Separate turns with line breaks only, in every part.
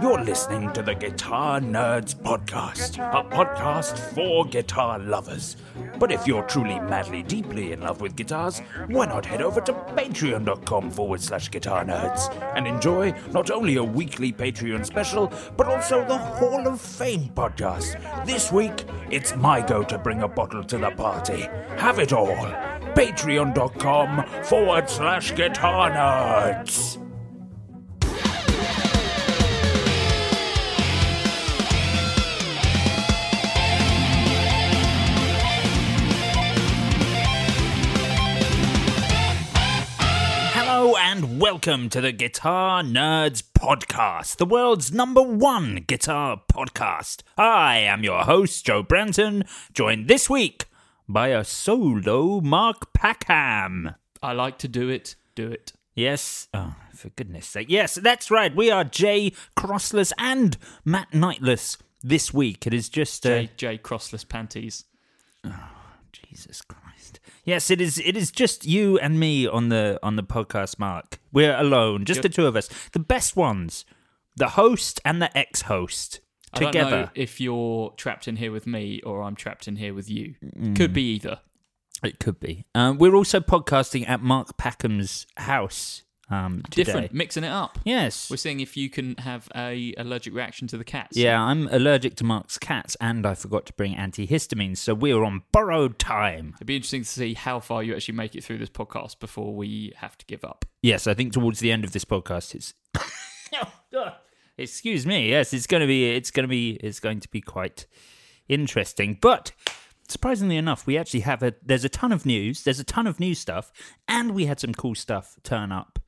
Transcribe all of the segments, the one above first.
you're listening to the Guitar Nerds Podcast, a podcast for guitar lovers. But if you're truly madly, deeply in love with guitars, why not head over to patreon.com forward slash guitar nerds and enjoy not only a weekly Patreon special, but also the Hall of Fame podcast. This week, it's my go to bring a bottle to the party. Have it all. Patreon.com forward slash guitar nerds. Hello and welcome to the Guitar Nerds Podcast, the world's number one guitar podcast. I am your host, Joe Branton, joined this week by a solo Mark Packham.
I like to do it, do it.
Yes, oh, for goodness sake. Yes, that's right. We are Jay Crossless and Matt Nightless this week. It is just. Uh,
J, J crossless panties.
Oh, Jesus Christ. Yes, it is. It is just you and me on the on the podcast. Mark, we're alone, just the two of us. The best ones, the host and the ex-host
I don't
together.
know if you're trapped in here with me or I'm trapped in here with you.
Mm.
Could be either.
It could be. Um, we're also podcasting at Mark Packham's house um.
Different, mixing it up.
Yes.
We're seeing if you can have a allergic reaction to the cats.
Yeah, I'm allergic to Mark's cats, and I forgot to bring antihistamines, so we're on borrowed time.
It'd be interesting to see how far you actually make it through this podcast before we have to give up.
Yes, I think towards the end of this podcast, it's. Excuse me. Yes, it's going to be. It's going to be. It's going to be quite interesting. But surprisingly enough, we actually have a. There's a ton of news. There's a ton of new stuff, and we had some cool stuff turn up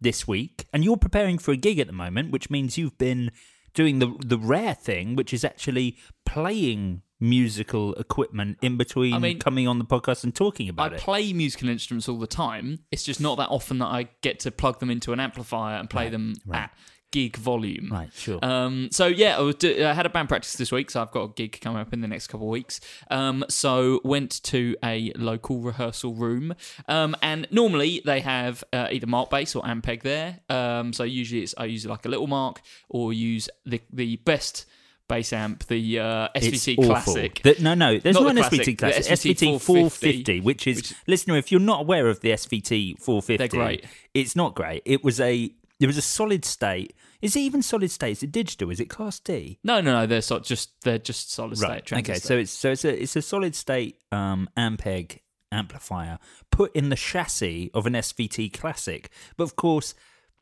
this week. And you're preparing for a gig at the moment, which means you've been doing the the rare thing, which is actually playing musical equipment in between
I mean,
coming on the podcast and talking
I
about it.
I play musical instruments all the time. It's just not that often that I get to plug them into an amplifier and play them at gig volume.
Right, sure.
Um, so yeah, I, was do- I had a band practice this week, so I've got a gig coming up in the next couple of weeks. Um, so went to a local rehearsal room, um, and normally they have uh, either Mark bass or Ampeg there. Um, so usually it's I use like a little Mark or use the the best bass amp, the uh, SVT
awful.
Classic.
The- no, no, there's
Not
not,
the
an SVT
classic, the
classic.
SVT
SVT 450, which is
which-
listener. If you're not aware of the SVT 450,
They're great.
It's not great. It was a it was a solid state. Is it even solid state? Is it digital? Is it Class D?
No, no, no. They're so, just they're just solid state.
Okay, so it's so it's a it's a solid state um, Ampeg amplifier put in the chassis of an SVT Classic, but of course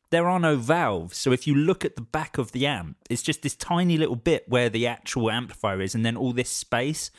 there are no valves. So if you look at the back of the amp, it's just this tiny little bit where the actual amplifier is, and then all this space.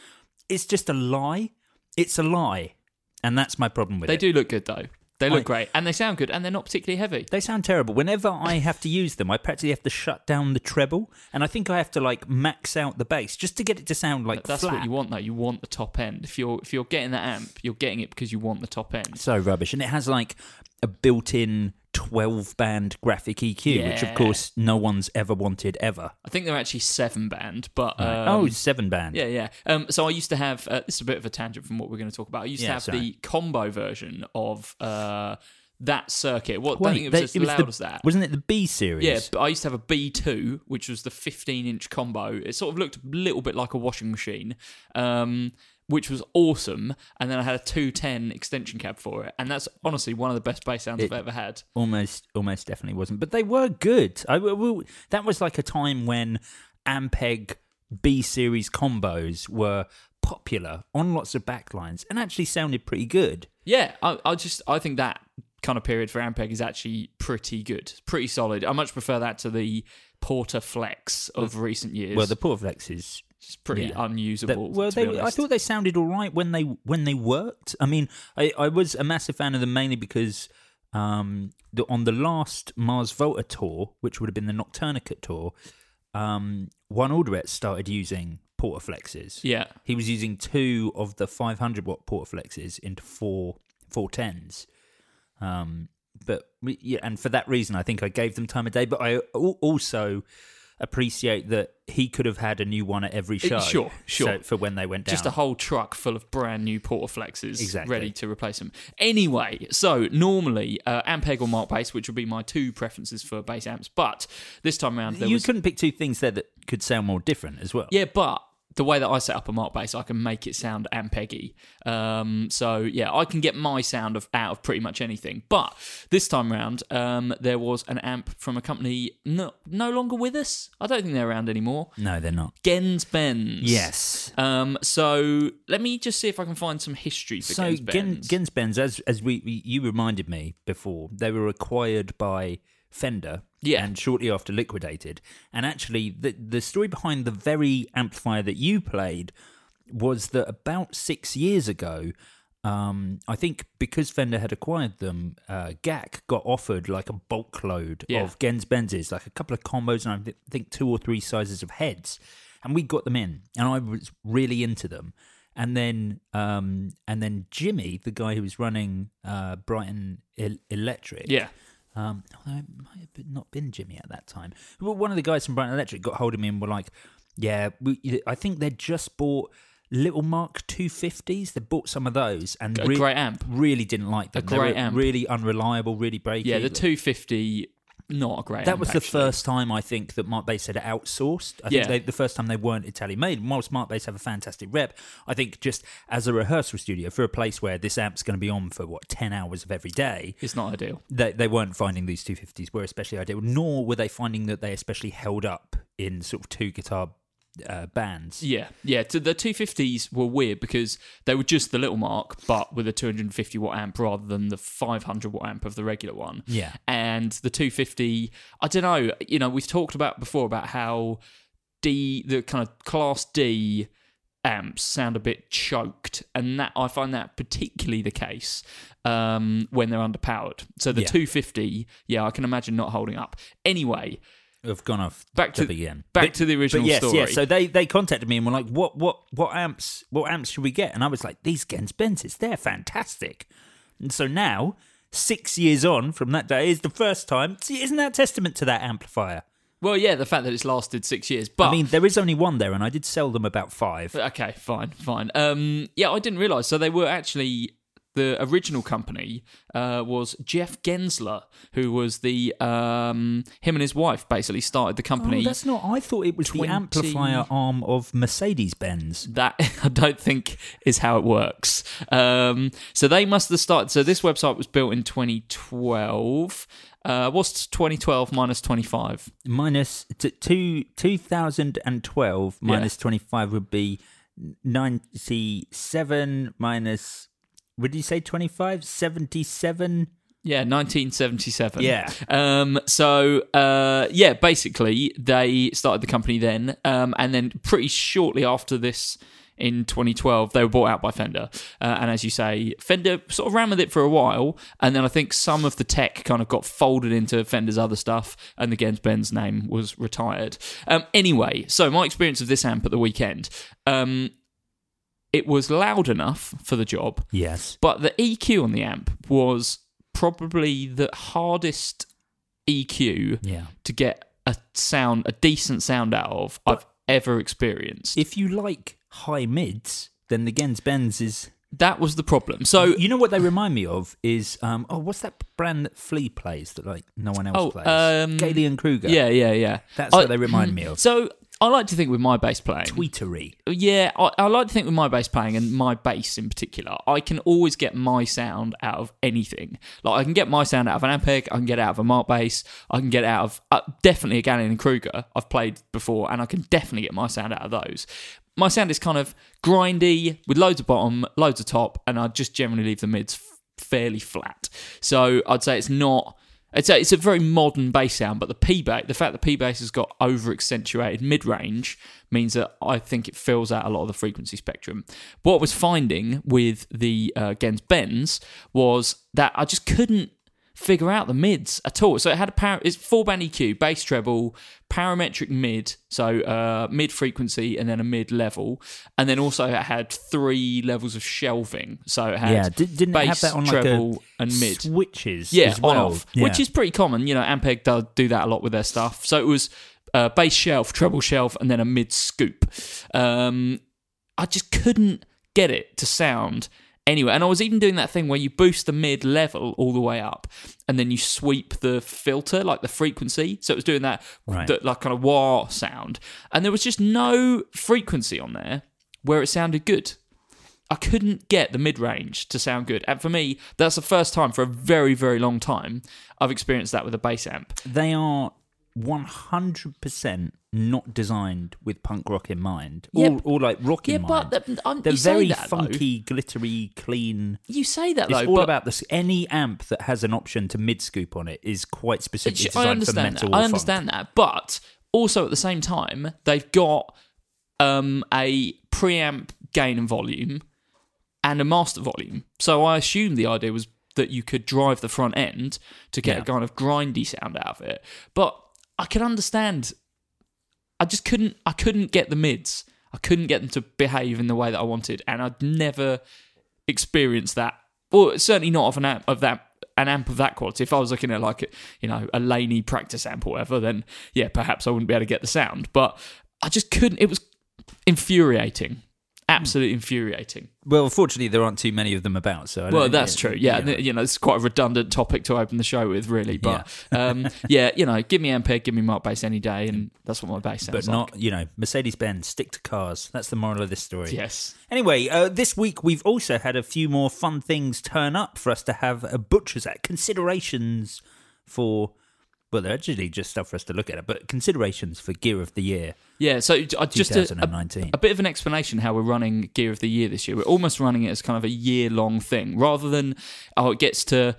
It's just a lie. It's a lie, and that's my problem with
they
it.
They do look good though. They look
I-
great and they sound good and they're not particularly heavy.
They sound terrible. Whenever I have to use them, I practically have to shut down the treble, and I think I have to like max out the bass just to get it to sound like
That's
flat.
what you want though. You want the top end. If you're if you're getting that amp, you're getting it because you want the top end.
so rubbish. And it has like a built in 12 band graphic EQ, which of course no one's ever wanted ever.
I think they're actually seven band, but
Right.
um,
oh, seven band.
yeah, yeah. Um, so I used to have uh, this is a bit of a tangent from what we're going to talk about. I used
Yeah,
to have
sorry.
the combo version of uh, that circuit. What I think it was
they-
as
it was
loud
the-
as that.
Wasn't it the B series?
Yeah, but I used to have a B2, which was the 15 inch combo. It sort of looked a little bit like a washing machine. Um, which was awesome, and then I had a 210 extension cab for it, and that's honestly one of the best bass sounds
It-
I've ever had.
almost almost definitely wasn't but they were good I, that was like a time when ampeg b series combos were popular on lots of backlines and actually sounded pretty good
Yeah, I, I just I think that kind of period for Ampeg is actually pretty good, pretty solid. I much prefer that to the Portaflex of recent years.
well the Portaflex is
it's pretty
yeah.
unusable.
Well, they, I thought they sounded all right when they when they worked. I mean, I, I was a massive fan of them mainly because um, the, on the last Mars Volta tour, which would have been the Noctourniquet tour, um, Juan Alderete started using Portaflexes.
Yeah.
he was using two of the 500 watt Portaflexes into four four tens. Um, but yeah, and for that reason, I think I gave them time of day. But I also appreciate that he could have had a new one at every show.
Uh, sure, sure.
so- for when they went down.
Just a whole truck full of brand new Portaflexes
Exactly.
ready to replace them. Anyway, so normally uh, Ampeg or Mark bass, which would be my two preferences for bass amps, but this time around there
you
was
couldn't pick two things there that could sound more different as well.
Yeah, but the way that I set up a mark bass, I can make it sound ampeggy. Um, so yeah, I can get my sound of out of pretty much anything. But this time round, um, there was an amp from a company no, no longer with us. I don't think they're around anymore.
No, they're not.
Genz Benz.
Yes.
Um, so let me just see if I can find some history for
So Genz
Benz.
Genz Benz, as as we we- you reminded me before, they were acquired by Fender.
Yeah.
And shortly after liquidated. And actually, the the story behind the very amplifier that you played was that about six years ago, um, I think because Fender had acquired them, uh, GAK got offered like a bulk load
Yeah.
of Genz Benzes, like a couple of combos, and I think two or three sizes of heads, and we got them in, and I was really into them. And then, um, and then Jimmy, the guy who was running uh, Brighton El- Electric,
yeah.
Um, although it might have not been Jimmy at that time. Well, one of the guys from Brighton Electric got hold of me and were like, "Yeah, we, I think they just bought Little Mark 250s. They bought some of those and
A
re-
great amp.
Really didn't like them.
A
They
great
were
amp.
Really unreliable. Really breaky.
Yeah, the 250, not a great
That
amp,
was the
actually.
first time I think that Mark Bass had outsourced. I
Yeah.
think they, the first time they weren't Italian made. Whilst Mark Bass have a fantastic rep, I think just as a rehearsal studio for a place where this amp's going to be on for what ten hours of every day,
It's not ideal.
they, they weren't finding these 250s were especially ideal, nor were they finding that they especially held up in sort of two guitar uh, bands.
Yeah, yeah. To the 250s were weird because they were just the little mark, but with a 250 watt amp rather than the 500 watt amp of the regular one.
Yeah.
And the 250, I don't know. You know, we've talked about before about how D, the kind of class D amps sound a bit choked, and that I find that particularly the case um, when they're underpowered. So the
Yeah.
250, yeah, I can imagine not holding up. Anyway,
Have gone off
Back to-
the again.
back to the original
but yes,
story.
Yes, so they they contacted me and were like, "What what what amps what amps should we get?" And I was like, "These Genz Benzes, they're fantastic." And so now, six years on from that day, is the first time. See, isn't that testament to that amplifier?
well, yeah, the fact that it's lasted six years, but
I mean, there is only one there, and I did sell them about five.
Okay, fine, fine. Um, yeah, I didn't realize. So they were actually the original company uh, was Jeff Genzler, who was the um, him and his wife basically started the company.
Oh, that's not. I thought it was
20
the amplifier arm of Mercedes Benz.
that I don't think is how it works. Um, so they must have started. So this website was built in 2012. Uh, what's 2012 minus 25?
minus t- two, 2012 minus 25 would be 97 minus would you say 25 77
Yeah, 1977.
Yeah.
Um. So, uh, yeah, basically, they started the company then, um, and then pretty shortly after this, in 2012, they were bought out by Fender. Uh, and as you say, Fender sort of ran with it for a while, and then I think some of the tech kind of got folded into Fender's other stuff, and the Benz name was retired. Um. Anyway, so my experience of this amp at the weekend, um, it was loud enough for the job.
yes
But the EQ on the amp was probably the hardest EQ
yeah
to get a sound, a decent sound out of I've ever experienced.
if you like high mids then the Genz Benz is
that was the problem. So,
you know what they remind me of is um oh what's that brand that Flea plays that like no one else
Oh,
plays
um,
Gallien-Krueger
yeah, yeah, yeah.
That's
I-
what they remind me of.
So, I like to think with my bass playing,
tweetery.
yeah, I, I like to think with my bass playing and my bass in particular, I can always get my sound out of anything. Like I can get my sound out of an Ampeg, I can get out of a Mark bass, I can get out of uh, definitely a Gannon and Kruger. I've played before, and I can definitely get my sound out of those. My sound is kind of grindy with loads of bottom, loads of top, and I just generally leave the mids fairly flat. So I'd say it's not. It's a, it's a very modern bass sound, but the P bass, the fact that P bass has got over accentuated mid range means that I think it fills out a lot of the frequency spectrum. What I was finding with the uh, Genz Benz was that I just couldn't figure out the mids at all. So it had a power, it's four band EQ, bass treble, parametric mid, so uh, mid frequency and then a mid level, and then also it had three levels of shelving. So it had
Yeah, did, didn't it have
bass,
that on like
treble, and mid
switches?
yeah,
as well?
on off, which is pretty common. You know, Ampeg does do that a lot with their stuff. So it was uh, bass shelf, treble shelf, and then a mid scoop. Um, I just couldn't get it to sound anyway. And I was even doing that thing where you boost the mid level all the way up, and then you sweep the filter, like the frequency. So it was doing that,
Right.
that like kind of wah sound, and there was just no frequency on there where it sounded good. I couldn't get the mid range to sound good. And for me, that's the first time for a very, very long time I've experienced that with a bass amp.
they are 100% not designed with punk rock in mind.
Yeah,
Or, or like rock in
yeah,
mind.
but the- um,
They're very
that, though.
funky, glittery, clean.
You say that
It's
though,
all
but
about this. Any amp that has an option to mid scoop on it is quite specifically
It's- I
designed for
understand
metal.
that.
or
I
funk.
understand that, but also at the same time, they've got um, a preamp gain and volume and a master volume. So I assume the idea was that you could drive the front end to get
Yeah.
a kind of grindy sound out of it. But I can understand. I just couldn't. I couldn't get the mids. I couldn't get them to behave in the way that I wanted, and I'd never experienced that. Well, certainly not of an amp of that an amp of that quality. If I was looking at like you know a Laney practice amp or whatever, then yeah, perhaps I wouldn't be able to get the sound. But I just couldn't. It was infuriating, absolutely infuriating.
Well, fortunately, there aren't too many of them about. So I
Well, that's true. Yeah,
you know.
you know, it's quite a redundant topic to open the show with, really. But um, yeah, you know, give me Ampeg, give me Mark bass any day, and that's what my bass sounds
but
like.
not you know Mercedes Benz. Stick to cars. That's the moral of this story.
Yes.
Anyway, uh, this week we've also had a few more fun things turn up for us to have a butcher's at considerations for. Well, they're actually just stuff for us to look at, but considerations for Gear of the Year.
Yeah, so I just a, a, a bit of an explanation how we're running Gear of the Year this year. We're almost running it as kind of a year long thing rather than oh it gets to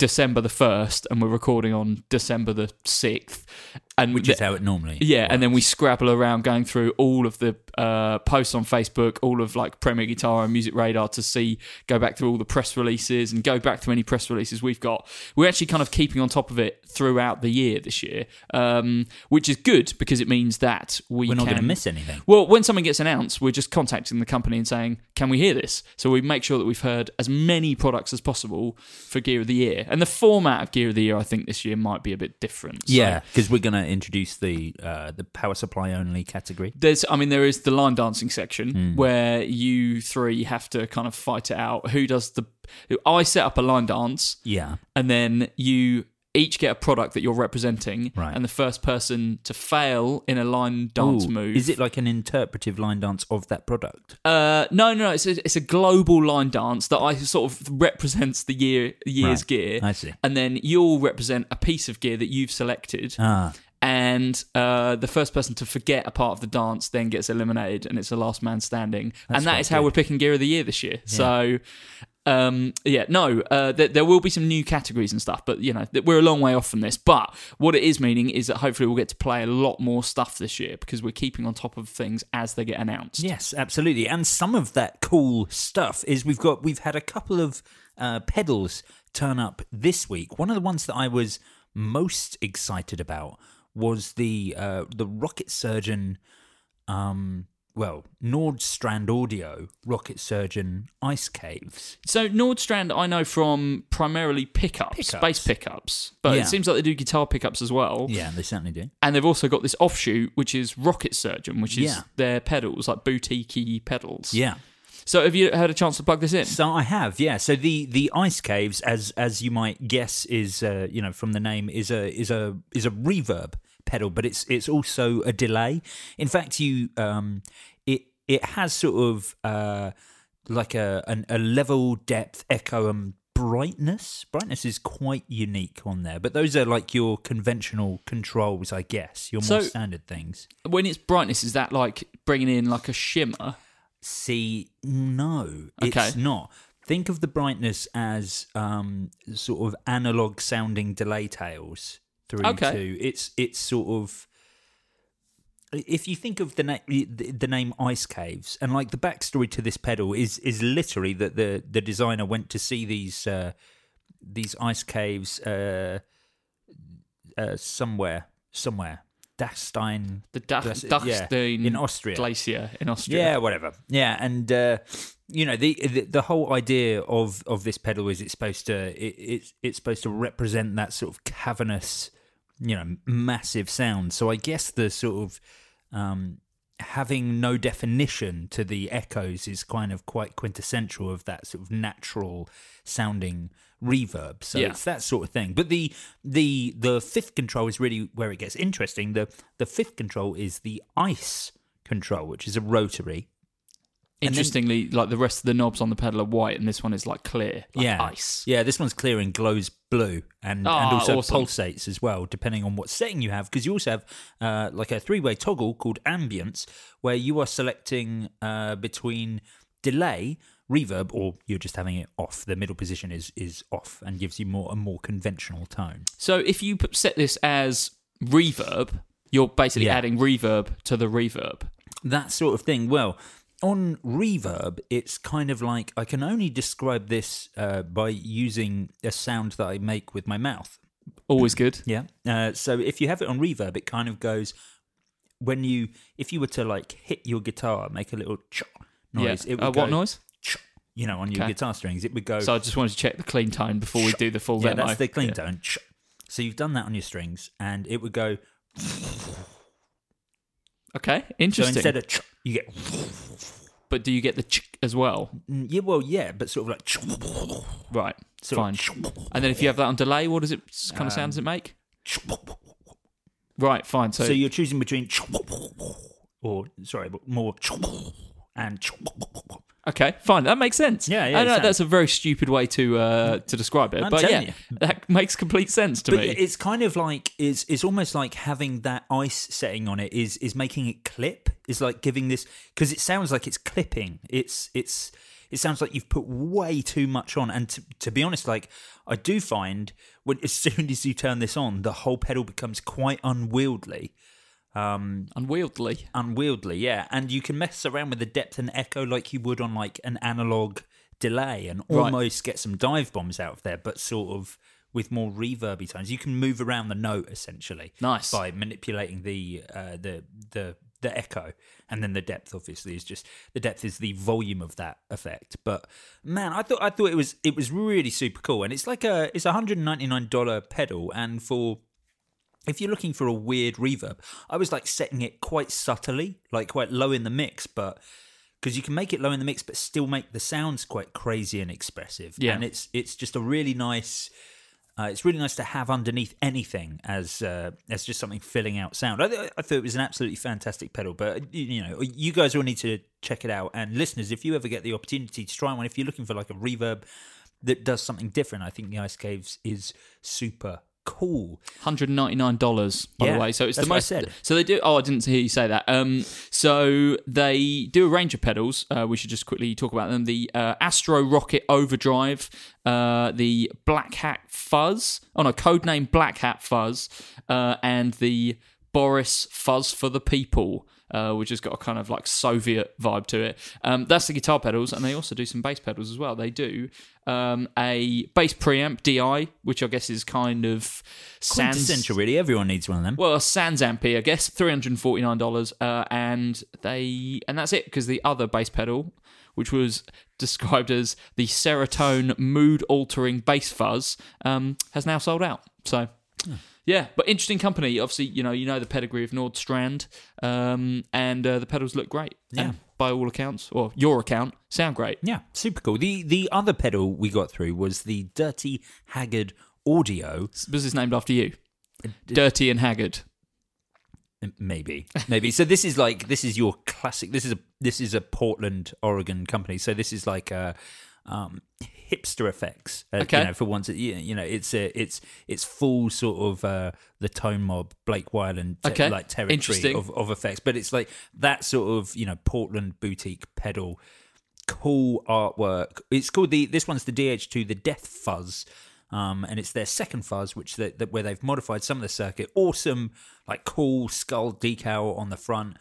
December the 1st and we're recording on December the 6th and
Which
the-
is how it normally.
Yeah, and then we scrabble around going through all of the uh, posts on Facebook, all of like Premier Guitar and Music Radar to see, go back through all the press releases and go back through any press releases we've got. We're actually kind of keeping on top of it throughout the year this year, um, which is good because it means that we
We're not going to miss anything.
well, when something gets announced, we're just contacting the company and saying, "Can we hear this?" So we make sure that we've heard as many products as possible for Gear of the Year. And the format of Gear of the Year, I think, this year might be a bit different. So
Yeah, because we're going to introduce the uh, the power supply only category.
there's, I mean, there is the line dancing section
Hmm.
where you three have to kind of fight it out. Who does the? I set up a line dance,
Yeah,
and then you each get a product that you're representing,
Right.
and the first person to fail in a line dance
Ooh,
move
Is it like an interpretive line dance of that product?
Uh, no, no, no. It's a, it's a global line dance that I sort of represents the year year's
Right.
gear.
I see.
And then you'll represent a piece of gear that you've selected.
Ah,
And uh, the first person to forget a part of the dance then gets eliminated, and it's the last man standing.
That's
and that
is
is how we're picking gear of the year this year. So. Um, yeah, no, uh, there, there will be some new categories and stuff, but you know, th- we're a long way off from this. But what it is meaning is that hopefully we'll get to play a lot more stuff this year because we're keeping on top of things as they get announced.
yes, absolutely. And some of that cool stuff is we've got we've had a couple of uh, pedals turn up this week. One of the ones that I was most excited about was the uh, the Rocket Surgeon. Um, well, Nordstrand Audio Rocket Surgeon Ice Caves.
So Nordstrand, I know from primarily pickups,
Pickups.
bass pickups, but
Yeah.
it seems like they do guitar pickups as well.
Yeah, they certainly do.
And they've also got this offshoot, which is Rocket Surgeon, which is
Yeah.
their pedals, like boutique pedals.
Yeah.
So have you had a chance to plug this in?
So I have, yeah. So the the ice caves, as as you might guess, is uh, you know from the name is a is a is a reverb pedal, but it's it's also a delay. In fact, you um, it it has sort of uh, like a an, a level, depth, echo, and brightness. Brightness is quite unique on there, but those are like your conventional controls, I guess. Your more
So-
standard things.
When it's brightness, is that like bringing in like a shimmer?
See, no,
Okay.
it's not. Think of the brightness as um, sort of analog sounding delay tails through
Okay.
to it's it's sort of if you think of the, na- the the name Ice Caves and like the backstory to this pedal is is literally that the the designer went to see these uh, these ice caves uh, uh, somewhere somewhere Dachstein
The Dach-
That's it, yeah,
Dachstein
in Austria
Glacier in Austria.
yeah, whatever. Yeah, and uh, you know the, the the whole idea of of this pedal is it's supposed to it, it's it's supposed to represent that sort of cavernous, you know, massive sound. So I guess the sort of um, having no definition to the echoes is kind of quite quintessential of that sort of natural sounding reverb. So
Yeah.
it's that sort of thing. But the the the fifth control is really where it gets interesting. The the fifth control is the ice control, which is a rotary. And then-
Interestingly, like the rest of the knobs on the pedal are white, and this one is like clear, like
yeah,
ice.
Yeah, this one's clear and glows blue, and
Ah,
and also
awesome.
pulsates as well, depending on what setting you have. Because you also have uh, like a three-way toggle called ambience, where you are selecting uh, between delay, reverb, or you're just having it off. The middle position is is off and gives you more a more conventional tone.
So if you set this as reverb, you're basically
Yeah.
adding reverb to the reverb.
that sort of thing. Well, on reverb, it's kind of like I can only describe this uh, by using a sound that I make with my mouth.
Always good.
Yeah. Uh, so if you have it on reverb, it kind of goes when you if you were to like hit your guitar, make a little ch noise.
yeah.
It would
Uh,
go
what noise?
ch, you know, on your
Okay.
guitar strings, it would go.
So I just wanted to check the clean tone before we do the full
yeah,
demo.
that's the clean
Yeah.
tone. Ch. So you've done that on your strings, and it would go.
Okay, interesting.
So instead of ch, you get.
but do you get the ch as well?
Mm, Yeah, well, yeah, but sort of like. ch,
Right,
sort
fine.
of
And then if you have that on delay, what does it kind of sound does it make? Right, fine. So,
So, you're choosing between or sorry, but more and
okay, fine. That makes sense.
Yeah, yeah,
I know that's a very stupid way to uh, to describe it,
I'm
but yeah,
you.
that makes complete sense to
But
me.
it's kind of like it's it's almost like having that ice setting on it is is making it clip. Is like giving this because it sounds like it's clipping. It's it's it sounds like you've put way too much on. And to, to be honest, like I do find when as soon as you turn this on, the whole pedal becomes quite unwieldy. Um,
Unwieldy.
unwieldy, yeah. And you can mess around with the depth and echo like you would on like an analog delay and
Right.
almost get some dive bombs out of there, but sort of with more reverby tones. You can move around the note essentially.
Nice.
By manipulating the uh, the the the echo. And then the depth obviously is just the depth is the volume of that effect. But man, I thought I thought it was it was really super cool. And it's like a it's a hundred and ninety nine dollar pedal and for if you're looking for a weird reverb, I was like setting it quite subtly, like quite low in the mix, but because you can make it low in the mix, but still make the sounds quite crazy and expressive.
Yeah.
and it's it's just a really nice. Uh, it's really nice to have underneath anything as uh, as just something filling out sound. I, th- I thought it was an absolutely fantastic pedal, but you, you know, you guys all need to check it out. And listeners, if you ever get the opportunity to try one, if you're looking for like a reverb that does something different, I think the Ice Caves is super cool.
Hundred ninety nine dollars, by
Yeah,
the way. So it's the most.
said.
So they do. Oh, I didn't hear you say that. Um, so they do a range of pedals. Uh, we should just quickly talk about them. The uh, Astro Rocket Overdrive, uh, the Black Hat Fuzz. Oh no, codename Black Hat Fuzz, uh, and the Boris Fuzz for the People. Uh, which has got a kind of like Soviet vibe to it. Um, that's the guitar pedals, and they also do some bass pedals as well. They do um, a bass preamp DI, which I guess is kind of sans
Quintessential, really. Everyone needs one of them.
well, a Sans Ampy, I guess, three hundred and forty nine dollars, uh, and they and that's it because the other bass pedal, which was described as the Serotonin mood altering bass fuzz, um, has now sold out. So. Yeah, but interesting company. Obviously, you know you know the pedigree of Nordstrand, um, and uh, the pedals look great.
Yeah.
And by all accounts, or your account, sound great.
Yeah, super cool. The the other pedal we got through was the Dirty Haggard Audio.
Was this named after you? Dirty and Haggard.
Maybe, maybe. so this is like this is your classic. This is a this is a Portland, Oregon company. So this is like a um, hipster effects. Uh,
Okay.
You know, for once, you you know, it's a, it's it's full sort of uh, the tone mob, Blake Wyland, te-
Okay.
like territory of, of effects. But it's like that sort of you know Portland boutique pedal, cool artwork. It's called the this one's the DH2, the Death Fuzz. Um, and it's their second fuzz, which they, that where they've modified some of the circuit. Awesome, like cool skull decal on the front.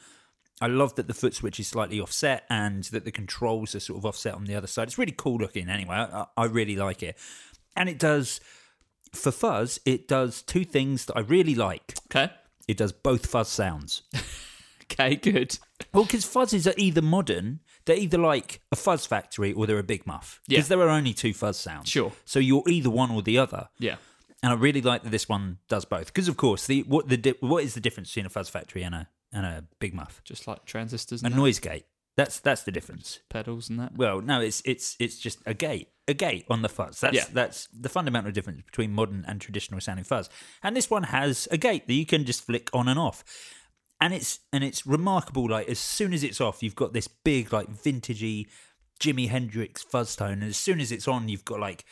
I love that the foot switch is slightly offset and that the controls are sort of offset on the other side. It's really cool looking. Anyway, I, I really like it, and it does for fuzz. It does two things that I really like.
Okay.
It does both fuzz sounds.
Okay, good.
Well, because fuzzes are either modern, they're either like a fuzz factory or they're a big muff.
Yeah.
Because there are only two fuzz sounds.
Sure.
So you're either one or the other.
Yeah.
And I really like that this one does both. Because of course, the what the what is the difference between a fuzz factory and a and a big muff?
Just like transistors
A
that,
noise gate. That's that's the difference.
pedals and that.
Well, no, it's it's it's just a gate, a gate on the fuzz. That's
Yeah.
that's the fundamental difference between modern and traditional sounding fuzz. And this one has a gate that you can just flick on and off. And it's and it's remarkable. Like as soon as it's off, you've got this big like vintagey Jimi Hendrix fuzz tone, and as soon as it's on, you've got like.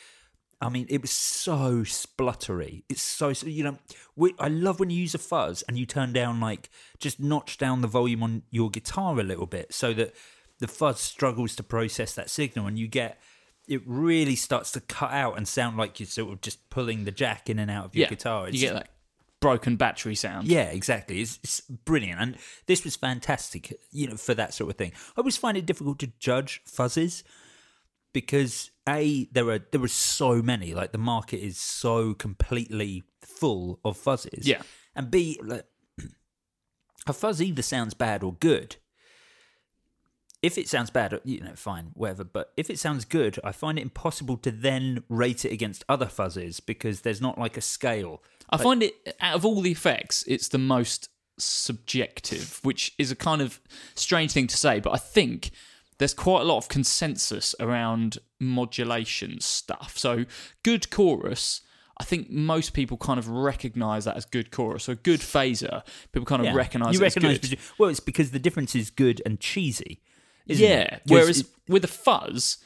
I mean, it was so spluttery. It's so, so you know. We, I love when you use a fuzz and you turn down like just notch down the volume on your guitar a little bit, so that the fuzz struggles to process that signal, and you get it really starts to cut out and sound like you're sort of just pulling the jack in and out of your
yeah.
guitar.
you get that broken battery sound.
Yeah, exactly. It's, it's brilliant, and this was fantastic. You know, for that sort of thing. I always find it difficult to judge fuzzes because a there are there are so many. Like the market is so completely full of fuzzes.
Yeah.
and b like, a fuzz either sounds bad or good. If it sounds bad, you know, fine, whatever. But if it sounds good, I find it impossible to then rate it against other fuzzes because there's not like a scale.
I find it out of all the effects, it's the most subjective, which is a kind of strange thing to say, but I think there's quite a lot of consensus around modulation stuff. So good chorus. I think most people kind of recognise that as good chorus. So good phaser, people kind of
Yeah.
recognise
you
it as
recognise
good.
well it's because the difference is good and cheesy isn't
yeah. Whereas
it-
with a fuzz,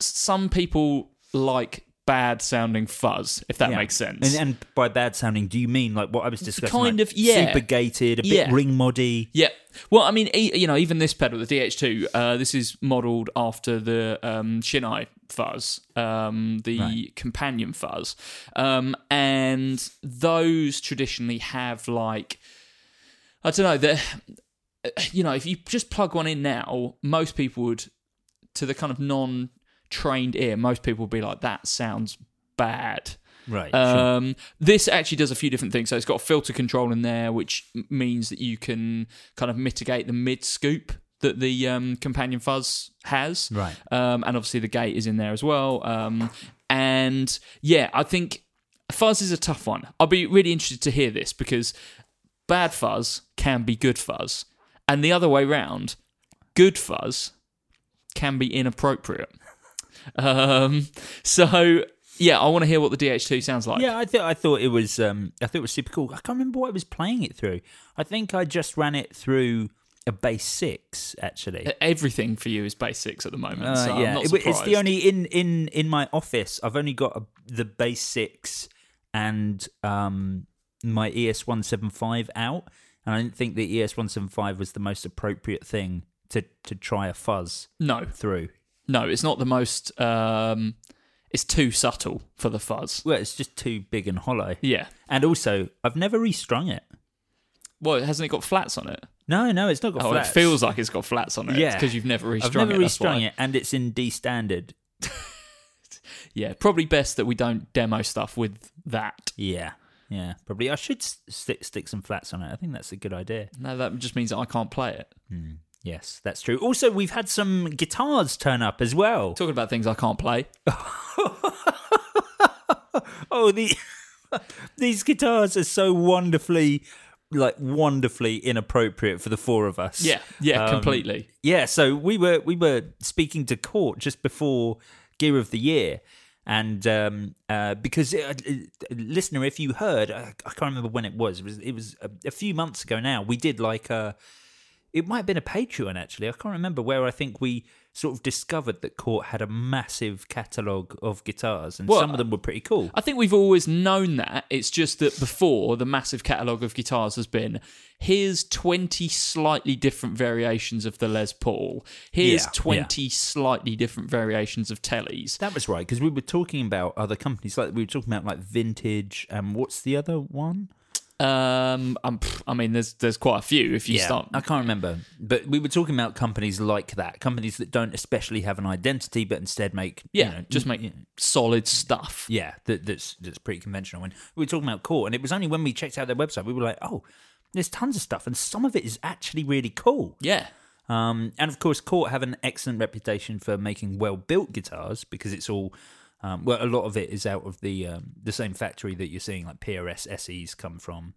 some people like bad sounding fuzz, if that
yeah.
makes sense.
and, and by bad sounding do you mean like what i was discussing
kind
like
of- yeah.
super gated a bit ring moddy
Yeah. Well, I mean, e- you know, even this pedal, the DH2, uh, this is modelled after the um, Shin-ei fuzz, um, the
Right.
companion fuzz. Um, and those traditionally have, like, I don't know, the, you know, if you just plug one in now, most people would, to the kind of non trained ear, most people would be like, that sounds bad.
right sure.
Um, This actually does a few different things. So it's got filter control in there, which means that you can kind of mitigate the mid scoop that the um, companion fuzz has.
Right.
Um, and obviously the gate is in there as well. Um, and yeah, I think fuzz is a tough one. I'll be really interested to hear this because bad fuzz can be good fuzz, and the other way round, good fuzz can be inappropriate. Um, so yeah, I want to hear what the DH2 sounds like.
yeah i thought i thought it was um i thought it was super cool i can't remember what i was playing it through i think i just ran it through a Bass VI actually
Everything for you is basics at the moment.
Uh,
so I'm
yeah, It- it's the only in in in my office. I've only got a, the Bass VI and um my ES one seven five out, and I didn't think the ES one seven five was the most appropriate thing to to try a fuzz
no,
through.
No, it's not the most. Um, it's too subtle for the fuzz.
Well, it's just too big and hollow.
Yeah.
And also, I've never restrung it.
Well, hasn't it got flats on it?
No, no, it's not got
Oh,
flats.
it feels like it's got flats on it.
Yeah.
because you've never restrung I've
never
it.
restrung it, and it's in D standard.
Yeah, probably best that we don't demo stuff with that.
Yeah, yeah, probably. I should stick stick some flats on it. I think that's a good idea.
No, that just means that I can't play it.
Yes, that's true. Also, we've had some guitars turn up as well.
Talking about things I can't play.
Oh, the these guitars are so wonderfully, like wonderfully inappropriate for the four of us.
Yeah, yeah,
Um,
completely.
Yeah, so we were we were speaking to Cort just before Gear of the Year, And um, uh, because uh, uh, listener, if you heard, I, I can't remember when it was. It was it was a, a few months ago now. We did like a. It might have been a Patreon actually. I can't remember where I think we sort of discovered that Cort had a massive catalogue of guitars, and
Well,
some of them were pretty cool.
I think we've always known that. It's just that before the massive catalogue of guitars has been here's 20 slightly different variations of the Les Paul. Here's
Yeah,
20 slightly different variations of Tellys.
That was right because we were talking about other companies, like we were talking about like Vintage, and what's the other one?
Um, I'm, I mean, there's there's quite a few if you start.
I can't remember, but we were talking about companies like that, companies that don't especially have an identity, but instead make
Yeah,
you know,
just make
yeah,
solid stuff.
yeah that, that's that's pretty conventional. And we were talking about Cort, and it was only when we checked out their website we were like, oh, there's tons of stuff, and some of it is actually really cool.
Yeah.
Um, and of course, Cort have an excellent reputation for making well-built guitars because it's all, um, well, a lot of it is out of the um, the same factory that you're seeing like PRS SEs come from.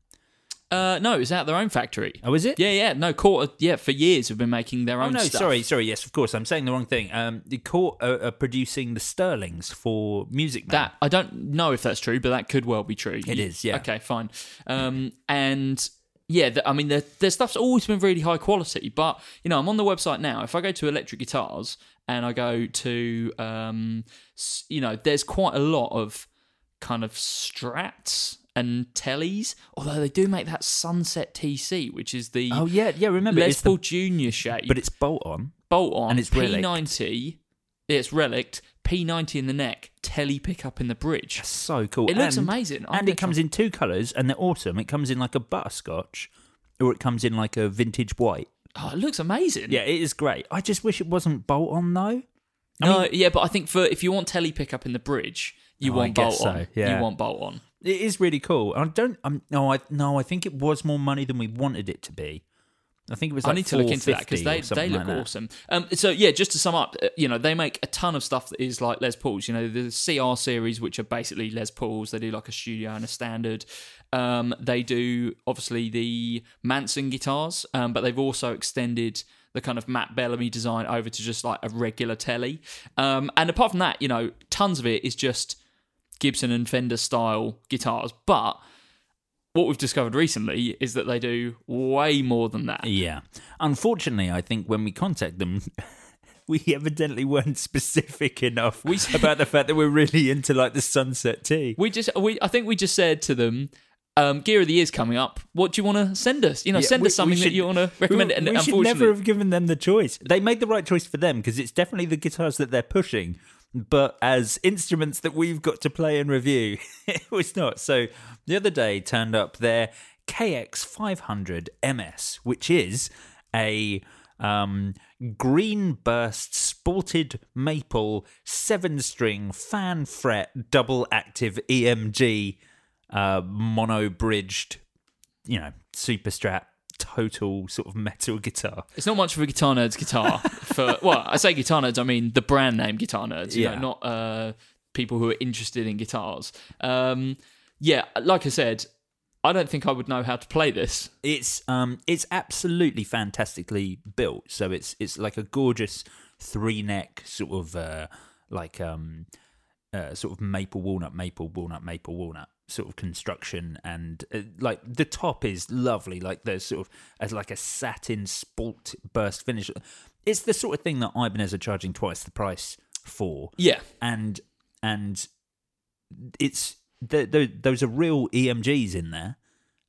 Uh, no, it's out their own factory.
Oh, is it?
Yeah, yeah. No, Quarter. Yeah, for years have been making their own.
Oh
own
no,
stuff.
sorry, sorry. Yes, of course, I'm saying the wrong thing. Um, the Cort are, are producing the Sterlings for Music Man.
That I don't know if that's true, but that could well be true.
It is, yeah.
Okay, fine. Um, and yeah, the, I mean, their, their stuff's always been really high quality. But you know, I'm on the website now. If I go to electric guitars and I go to, um, you know, there's quite a lot of kind of strats and tellies. Although they do make that Sunset TC, which is the
oh yeah, yeah. Remember,
Les Paul Junior shape,
but it's bolt on.
bolt on
and it's
P90. Yeah, it's relict. P90 in the neck, telly pickup in the bridge.
So cool.
It looks
And-
amazing. I'm
and it comes in two colours, and they're awesome. It comes in like a butterscotch, or it comes in like a vintage white.
Oh, it looks amazing.
Yeah, it is great. I just wish it wasn't bolt on though.
no, yeah, but I think for if you want telly pickup in the bridge, you
Oh,
want bolt on.
yeah.
You want bolt on.
It is really cool. I don't. I'm, no, I no. I think it was more money than we wanted it to be. I think it was.
I need to look into that because they they look
like
awesome. Um, so yeah, just to sum up, uh, you know, they make a ton of stuff that is like Les Pauls. You know, the CR series, which are basically Les Pauls. They do like a studio and a standard. Um, they do obviously the Manson guitars, um, but they've also extended the kind of Matt Bellamy design over to just like a regular telly. Um, and apart from that, you know, tons of it is just Gibson and Fender style guitars, but what we've discovered recently is that they do way more than that.
Yeah. Unfortunately, I think when we contact them, we evidently weren't specific enough
We-
about the fact that we're really into like the sunset TC.
We just, we, I think we just said to them, um, Gear of the Year's coming up. What do you want to send us? You know,
Yeah,
send
we-
us something
we
that you want to recommend.
We,
and
we should never have given them the choice. They made the right choice for them because it's definitely the guitars that they're pushing. But as instruments that we've got to play and review, it was not. So the other day turned up their KX500 MS, which is a um, green burst spalted maple seven string fan fret double active EMG uh, mono bridged you know, super strat, total sort of metal guitar.
it's not much of a guitar nerd's guitar. for well, I say guitar nerds, I mean the brand name guitar nerds. You
Yeah.
know, not uh, people who are interested in guitars. Um, yeah, like I said, I don't think I would know how to play this.
It's um, it's absolutely fantastically built. So it's it's like a gorgeous three neck sort of uh, like um, uh, sort of maple walnut, maple walnut, maple walnut sort of construction, and uh, like the top is lovely. Like there's sort of as like a satin sport burst finish. It's the sort of thing that Ibanez are charging twice the price for.
Yeah,
and and it's th th those are real EMGs in there,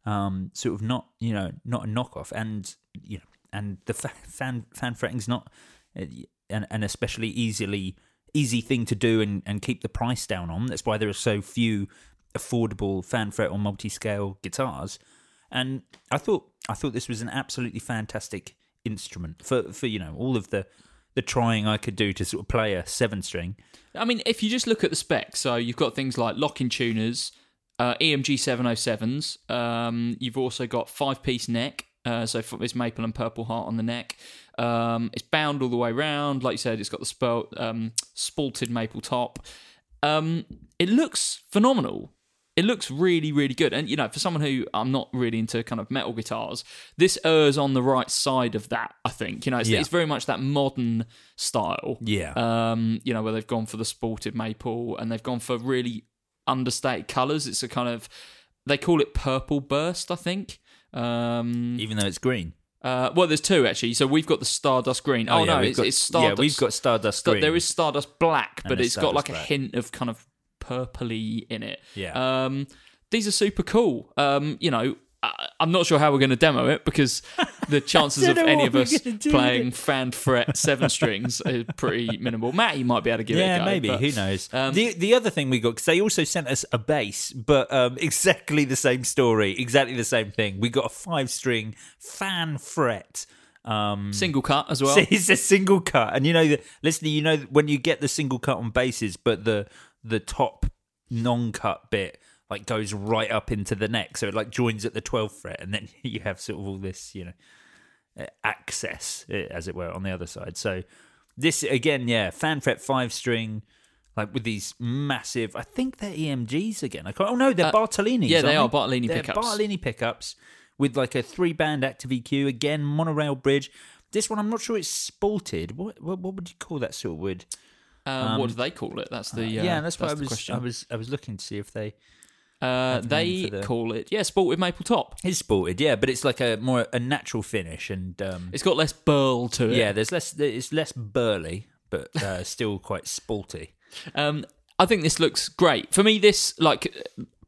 um, sort of not you know not a knockoff, and you know and the fa- fan fan fretting's not uh, an an especially easily easy thing to do and, and keep the price down on. That's why there are so few affordable fan fret or multi scale guitars, and I thought I thought this was an absolutely fantastic instrument for for you know all of the the trying I could do to sort of play a seven string.
I mean, if you just look at the specs, so you've got things like lock-in tuners, uh, EMG 707s. Um, you've also got five-piece neck, uh, so it's maple and purple heart on the neck. Um, it's bound all the way round, like you said. It's got the um, spalted maple top. Um, it looks phenomenal. It looks really really good. And you know, for someone who I'm not really into kind of metal guitars, this errs on the right side of that. I think you know, it's,
Yeah.
it's very much that modern style.
Yeah.
Um, you know, where they've gone for the spalted maple and they've gone for really understated colours. It's a kind of they call it purple burst, I think. Um,
Even though it's green.
uh, well, there's two actually. So we've got the Stardust Green. Oh,
yeah,
no, it's,
got-
it's Stardust.
Yeah, we've got Stardust green.
There is Stardust Black, but it's got like
Stardust
a hint of kind of purpley in it.
Yeah.
Um, these are super cool. Um, you know, I, I'm not sure how we're going to demo it because the chances of any of us playing fan fret seven strings are pretty minimal. Matty might be able to give it a
yeah,
go.
maybe.
but-
Who knows?
um,
the the other thing we got because they also sent us a bass, but um, exactly the same story, exactly the same thing. We got a five string fan fret. Um,
Single cut as well.
it's a single cut, and you know, the, listen, you know when you get the single cut on basses, but the the top non cut bit like goes right up into the neck, so it like joins at the 12th fret, and then you have sort of all this, you know, uh, access, uh, as it were, on the other side. So this again, yeah, fan fret five string. Like with these massive, I think they're EMGs again. I can't. Oh no, they're
Uh,
Bartolinis.
yeah, they
aren't
Bartolini
They're
pickups.
Bartolini pickups with like a three band active EQ again, monorail bridge. This one, I'm not sure it's spalted. What what, what would you call that sort of wood?
Um, what do they call it? That's the uh,
yeah, that's, what I was.
question.
I was I was looking to see if they
uh,
have a name
they
the-
call it yeah, sport with maple top.
it's spalted. Yeah, but it's like a more a natural finish and um,
It's got less burl to it.
yeah, there's less. It's less burly, but uh, still quite sporty.
Um, I think this looks great. For me, this like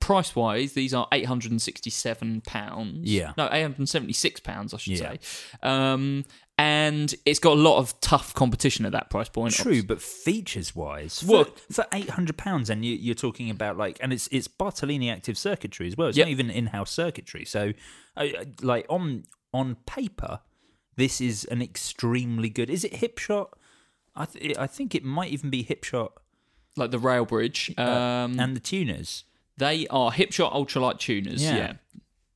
price wise, these are eight hundred and sixty seven pounds.
Yeah.
no, eight hundred and seventy six pounds, I should
Yeah.
say. Um, and it's got a lot of tough competition at that price point.
True, but features wise, for,
What?
for eight hundred pounds, and you, you're talking about like, and it's it's Bartolini active circuitry as well. It's
Yep.
not even in house circuitry. So, uh, like on on paper, this is an extremely good. Is it Hipshot? I th- I think it might even be Hipshot
like the rail bridge. Um,
and the tuners.
they are Hipshot ultralight tuners.
Yeah.
Yeah.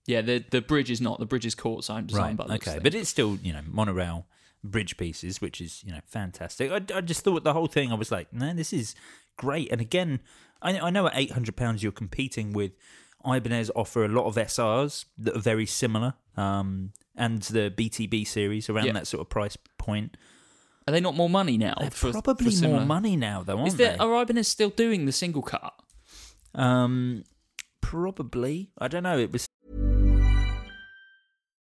Yeah. the the bridge is not. The bridge is Cort's own design.
Right.
by
Okay, but it's still you know monorail bridge pieces, which is you know fantastic. I, I just thought the whole thing. I was like, man, this is great. And again, I, I know at eight hundred pounds you're competing with. Ibanez offer a lot of SRs that are very similar, um, and the BTB series around
Yeah.
that sort of price point.
are they not more money now?
They're
for-
probably
for
more money now, though, aren't
Is there
they?
are Ibanez still doing the single cut?
Um, probably. I don't know. It was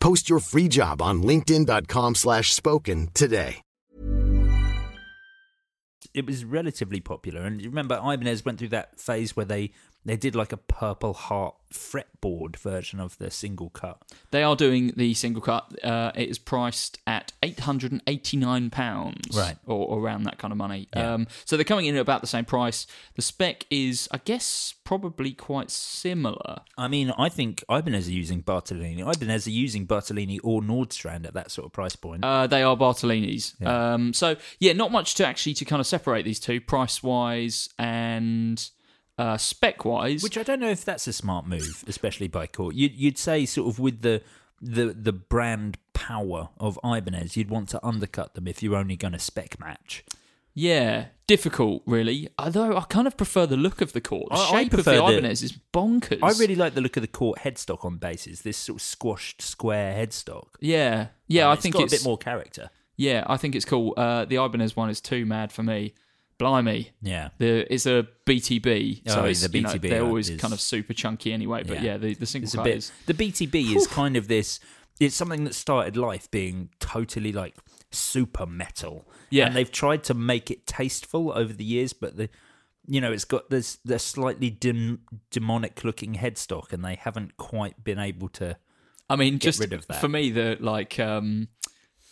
Post your free job on linkedin.com slash spoken today.
it was relatively popular. And you remember Ibanez went through that phase where they they did like a purple heart fretboard version of the single cut.
They are doing the single cut. Uh, it is priced at eight hundred and eighty nine pounds,
Right.
or, or around that kind of money.
Yeah.
Um, so they're coming in at about the same price. The spec is, I guess, probably quite similar.
I mean, I think Ibanez are using Bartolini. Ibanez are using Bartolini or Nordstrand at that sort of price point.
Uh, they are Bartolinis.
Yeah.
Um, so yeah, not much to actually to kind of separate these two price wise and Uh, spec wise,
Which I don't know if that's a smart move, especially by Cort. You'd, you'd say sort of with the the the brand power of Ibanez, you'd want to undercut them if you're only going to spec match.
yeah, difficult really. Although I kind of prefer the look of the Cort. The
I- I
shape of
prefer
the
the-
Ibanez is bonkers.
I really like the look of the Cort headstock on basses. This sort of squashed square headstock.
yeah, yeah.
Um,
I
it's
think
got
it's
a bit more character.
Yeah, I think it's cool. Uh, the Ibanez one is too mad for me. Blimey.
Yeah.
The, it's a BTB, so
Oh,
it's,
the
you know, they're always
is-
kind of super chunky anyway. But
Yeah.
yeah, the, the single
It's
cut
bit.
is
The BTB is kind of this. It's something that started life being totally like super metal.
Yeah.
and they've tried to make it tasteful over the years, but the, you know, it's got this the slightly dem- demonic looking headstock, and they haven't quite been able to.
I mean,
Get
just
rid of that.
for me, the like um,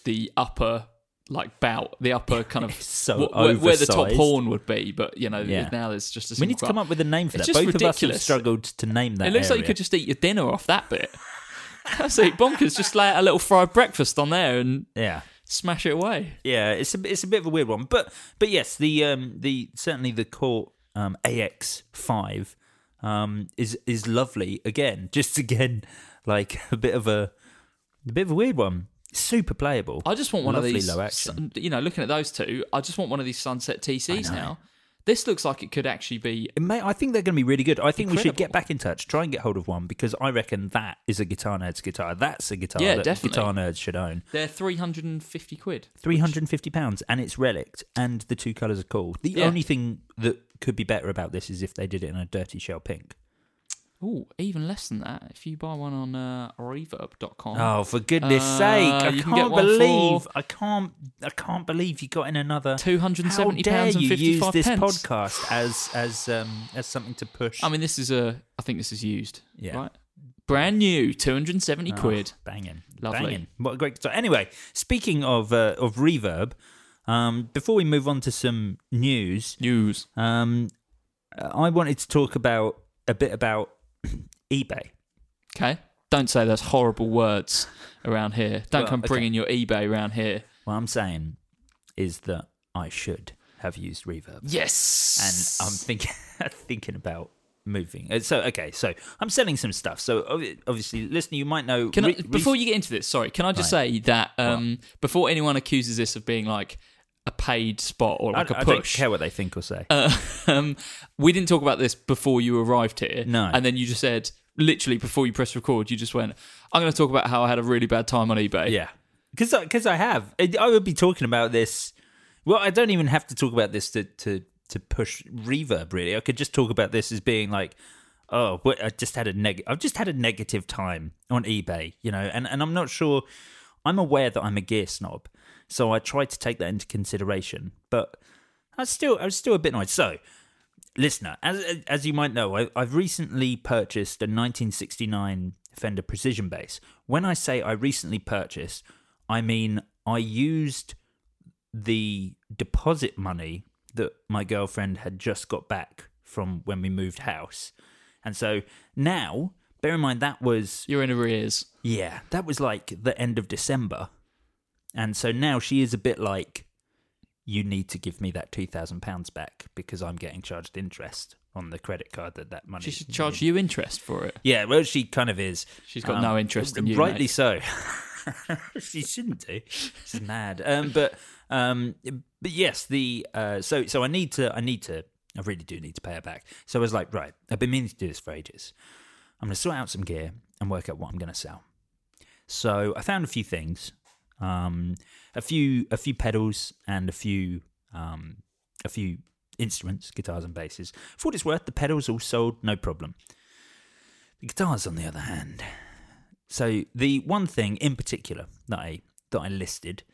the upper like bout, the upper kind of
so
wh- wh- where the top horn would be, but you know
Yeah.
now there's just a
We need to come up with a name for
It's
that. Both of us have struggled to name that.
It looks like you could just eat your dinner off that bit. That's it, bonkers. Just lay out a little fried breakfast on there and
yeah.
smash it away.
Yeah, it's a it's a bit of a weird one, but but yes, the um the certainly the Cort um AX five um is is lovely again, just again like a bit of a a bit of a weird one, super playable.
I just want one
Lovely
of these.
low action.
You know, looking at those two, I just want one of these Sunset TCs now. This looks like it could actually be.
May, I think they're going to be really good. I think we should get back in touch, try and get hold of one because I reckon that is a guitar nerds guitar. That's a guitar
Yeah,
that
definitely.
guitar nerds should own.
They're three hundred and fifty quid.
Three hundred and fifty pounds, and it's relict, and the two colours are cool. The
Yeah.
only thing that could be better about this is if they did it in a dirty shell pink.
Oh, even less than that. If you buy one on uh, Reverb.com.
Oh, for goodness
Uh,
sake! I
can
can't believe I can't I can't believe you got in another
£270
How dare
and
you use
55
this
pence.
podcast as as um as something to push?
I mean, this is a. I think this is used.
Yeah.
Right. Brand new, two hundred and seventy
Oh,
quid.
banging,
Lovely.
banging! What a great guitar. Anyway, speaking of uh, of reverb, um, before we move on to some news,
News.
um, I wanted to talk about a bit about eBay.
Okay. Don't say those horrible words around here. Don't
Well,
come
okay.
bringing your eBay around here.
What I'm saying is that I should have used reverb.
Yes.
and I'm thinking thinking about moving. Uh, So okay, so I'm selling some stuff. So obviously, listener, you might know.
Can I, before you get into this, sorry, can I just
Right.
say that um, before anyone accuses this of being like a paid spot or
I,
like a
I don't
push,
care what they think or say.
uh, um, we didn't talk about this before you arrived here.
No.
and then you just said literally before you press record, you just went, "I'm going to talk about how I had a really bad time on eBay."
yeah, because because I have. I I would be talking about this. Well, I don't even have to talk about this to to to push reverb. Really, I could just talk about this as being like. Oh, I just had a neg. I've just had a negative time on eBay, you know, and, and I'm not sure. I'm aware that I'm a gear snob, so I try to take that into consideration. But I was still, I was still a bit annoyed. So, listener, as as you might know, I, I've recently purchased a 1969 Fender Precision bass. When I say I recently purchased, I mean I used the deposit money that my girlfriend had just got back from when we moved house. And so now, bear in mind that was
you're in arrears.
yeah, that was like the end of December. And so now she is a bit like, you need to give me that £2,000 back because I'm getting charged interest on the credit card that that money
She should charge you interest for it.
Yeah, well, she kind of is. Um,
She's got no interest in you,
Rightly
mate.
so. she shouldn't do. She's mad. Um, but um, but yes, the uh, so so I need to I need to I really do need to pay her back. So I was like, right, I've been meaning to do this for ages. I'm going to sort out some gear and work out what I'm going to sell. So I found a few things, um, a few a few pedals and a few um, a few instruments, guitars and basses. For what it's worth, the pedals all sold, no problem. The guitars, on the other hand. So the one thing in particular that I that I listed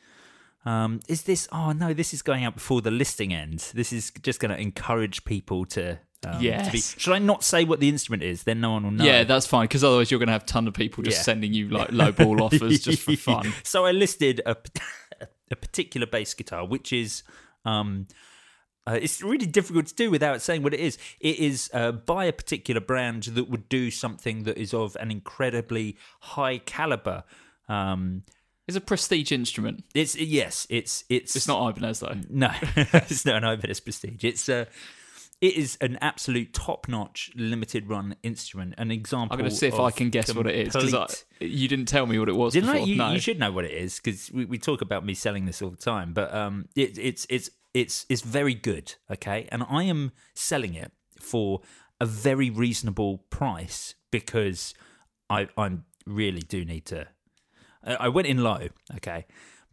um, is this. Oh no, this is going out before the listing ends. This is just going to encourage people to. Um, to be, should I not say what the instrument is? Then no one will know.
Yeah, that's fine because otherwise you're going to have a ton of people just
Yeah.
sending you like low ball offers just for fun.
so I listed a, a particular bass guitar, which is um, uh, it's really difficult to do without saying what it is. It is uh, by a particular brand that would do something that is of an incredibly high caliber. Um,
It's a prestige instrument.
it's yes, it's it's
It's not Ibanez though.
no, it's not an Ibanez Prestige. It's uh, it is an absolute top-notch limited run instrument. An example.
I'm going to see if I can guess what it is because you didn't tell me what it was.
Didn't I? You,
no.
you should know what it is because we, we talk about me selling this all the time. But um, it, it's it's it's it's very good. Okay, and I am selling it for a very reasonable price because I I really do need to. I went in low. Okay,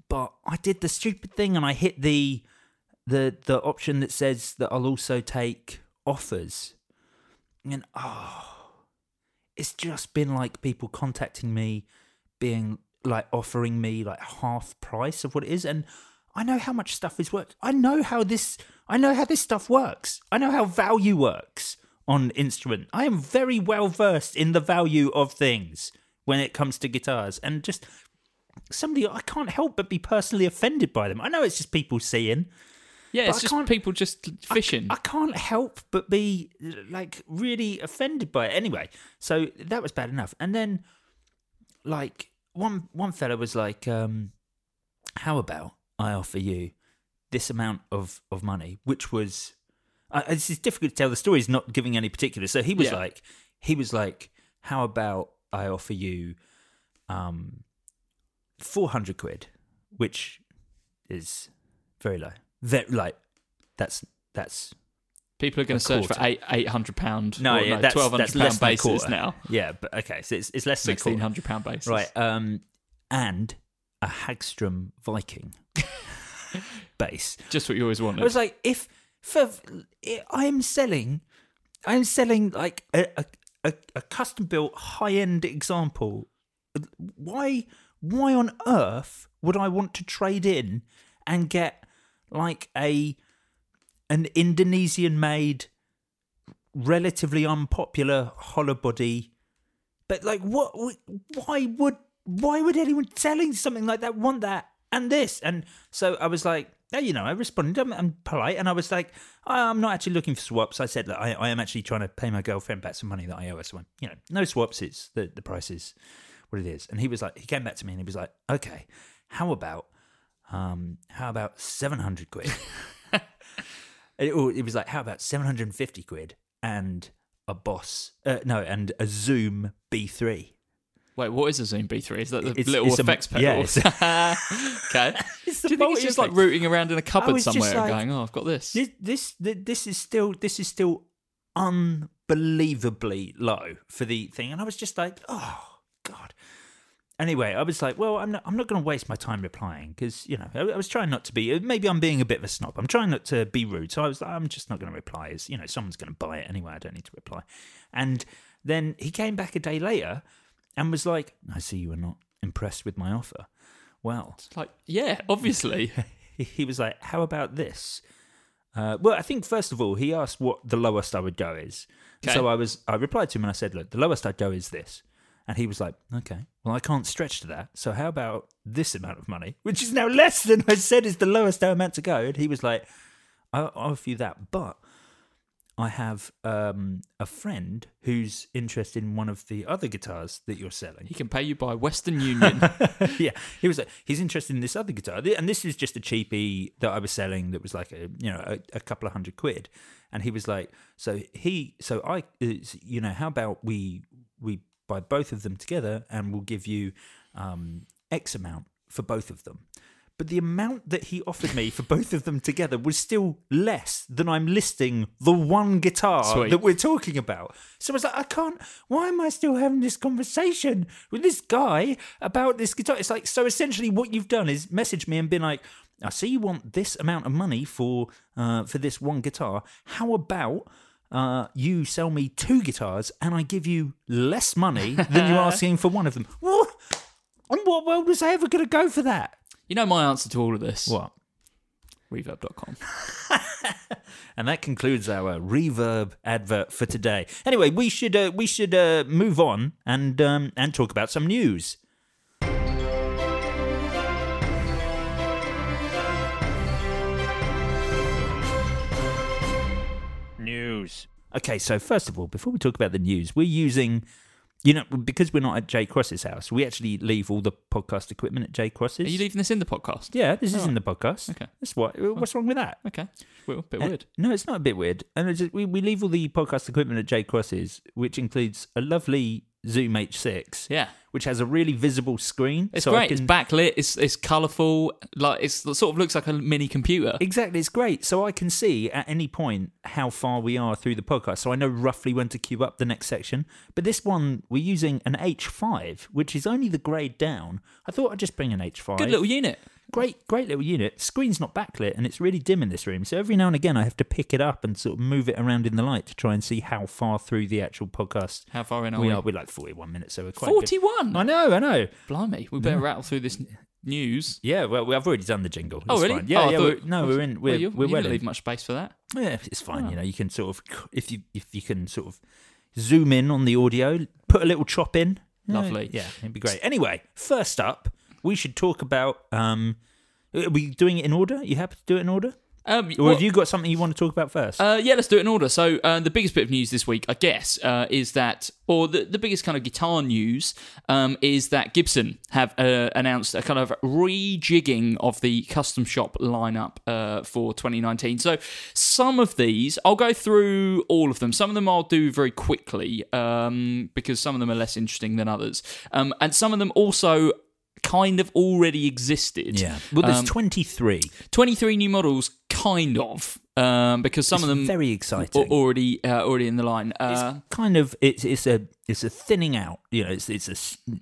but I did the stupid thing and I hit the the the option that says that I'll also take offers, and oh it's just been like people contacting me being like offering me like half price of what it is. And i know how much stuff is worth i know how this i know how this stuff works. I know how value works on instrument. I am very well versed in the value of things when it comes to guitars. And just somebody i can't help but be personally offended by them. I know it's just people seeing
yeah,
but
it's
I
just
can't-
people just fishing.
I, can't help but be like really offended by it. Anyway, so that was bad enough. And then, like one one fella was like, um, "How about I offer you this amount of of money?" Which was, uh, this is difficult to tell. The story is not giving any particulars. So he was
Yeah.
like, he was like, "How about I offer you, um, four hundred quid?" Which is very low. Very like that's that's
People are going to search for eight eight hundred pound.
no, yeah,
no
that's
twelve
less
pound
basses
now.
Yeah, but okay, so it's, it's less than
Sixteen
quarter.
hundred pound basses.
Right, um, and a Hagstrom Viking bass.
Just what you always wanted.
I was like, if for I am selling, I am selling like a a, a, a custom built high end example. Why why on earth would I want to trade in and get like a an Indonesian made, relatively unpopular hollow body? But like, what? Why would why would anyone selling something like that want that and this? And so I was like, yeah, you know, I responded. I'm, I'm polite, and I was like, "I- I'm not actually looking for swaps. I said I, I am actually trying to pay my girlfriend back some money that I owe her. So, um, you know, no swaps. It's the the price is what it is. And he was like, he came back to me and he was like, okay, how about um, how about seven hundred quid? It, it was like, how about 750 quid and a Boss, uh, no, and a Zoom B3.
Wait, what is a Zoom B3? Is that the
It's-
little
it's a-
effects
yeah,
pedals? okay.
It's
Do you think it's just like rooting around in a cupboard somewhere
like-
and going, "Oh, I've got this."
This, this, this is still, this is still unbelievably low for the thing. And I was just like, oh, God. Anyway, I was like, well, I'm not, I'm not going to waste my time replying because, you know, I, I was trying not to be, maybe I'm being a bit of a snob. I'm trying not to be rude. So I was like, I'm just not going to reply. As, you know, someone's going to buy it anyway. I don't need to reply. And then he came back a day later and was like, I see you are not impressed with my offer. Well,
Like, yeah, obviously.
he- he was like, "How about this?" Uh, well, I think first of all, he asked what the lowest I would go is.
Okay.
So I was, I replied to him and I said, "Look, the lowest I'd go is this." And he was like, "Okay, well, I can't stretch to that. So how about this amount of money, which is now less than I said is the lowest I'm meant to go?" And he was like, "I'll, offer you that, but." I have um, a friend who's interested in one of the other guitars that you're selling.
he can pay you by Western Union.
yeah, he was like, he's interested in this other guitar, and this is just a cheapie that I was selling that was like a you know a, a couple of hundred quid, and he was like, so he, so I, you know, how about we we buy both of them together, and we'll give you um, X amount for both of them. But the amount that he offered me for both of them together was still less than I'm listing the one guitar
Sweet.
that we're talking about. So I was like, I can't. Why am I still having this conversation with this guy about this guitar? It's like so. Essentially, what you've done is message me and been like, I see you want this amount of money for uh, for this one guitar. How about uh, you sell me two guitars and I give you less money than you're asking for one of them? What? In what world was I ever going to go for that?
you know my answer to all of this?
What?
Reverb.com.
And that concludes our reverb advert for today. Anyway, we should uh, we should uh, move on and um, and talk about some news. Okay, so first of all, before we talk about the news, we're using you know, because we're not at Jay Cross's house, we actually leave all the podcast equipment at Jay Cross's.
Are you leaving this in the podcast?
Yeah, this is
Oh.
in the podcast.
Okay.
That's what. What's wrong with that?
Okay. Well, a bit
Uh,
weird.
No, it's not a bit weird. And it's just, we we leave all the podcast equipment at Jay Cross's, which includes a lovely Zoom H6.
Yeah.
Which has a really visible screen.
It's
so
great. It's backlit. It's it's colourful. Like it's it sort of looks like a mini computer.
Exactly, it's great. So I can see at any point how far we are through the podcast. So I know roughly when to queue up the next section. But this one, we're using an H5, which is only the grade down. I thought I'd just bring an H5.
Good little unit.
Great, great little unit. Screen's not backlit and it's really dim in this room. So every now and again, I have to pick it up and sort of move it around in the light to try and see how far through the actual podcast
How far in are
we
we?
are. We're like 41 minutes, so we're quite good.
41?
I know, I know.
Blimey, we better rattle through this news.
Yeah, well, I've already done the jingle.
Oh,
It's
really?
fine. Yeah,
Oh,
yeah. we're, no, we're in. We're,
well, you,
we're
you
well
leave much space for that.
Yeah, it's fine.
Oh.
You know, you can sort of if you if you can sort of zoom in on the audio, put a little chop in.
Lovely.
Yeah, it'd be great. Anyway, first up, we should talk about. um Are we doing it in order? You happy to do it in order,
Um,
or
well-
have you got something you want to talk about first?
Uh, yeah, let's do it in order. So uh, the biggest bit of news this week, I guess, uh, is that, or the, the biggest kind of guitar news um, is that Gibson have uh, announced a kind of rejigging of the custom shop lineup uh, for 2019. So some of these, I'll go through all of them. Some of them I'll do very quickly um, because some of them are less interesting than others, um, and some of them also kind of already existed.
yeah. Well, there's
Um,
23.
23 new models, kind of, um, because some
It's
of them
very
are
exciting.
already uh, already in the line. Uh,
it's kind of it's it's a it's a thinning out. You know, it's it's a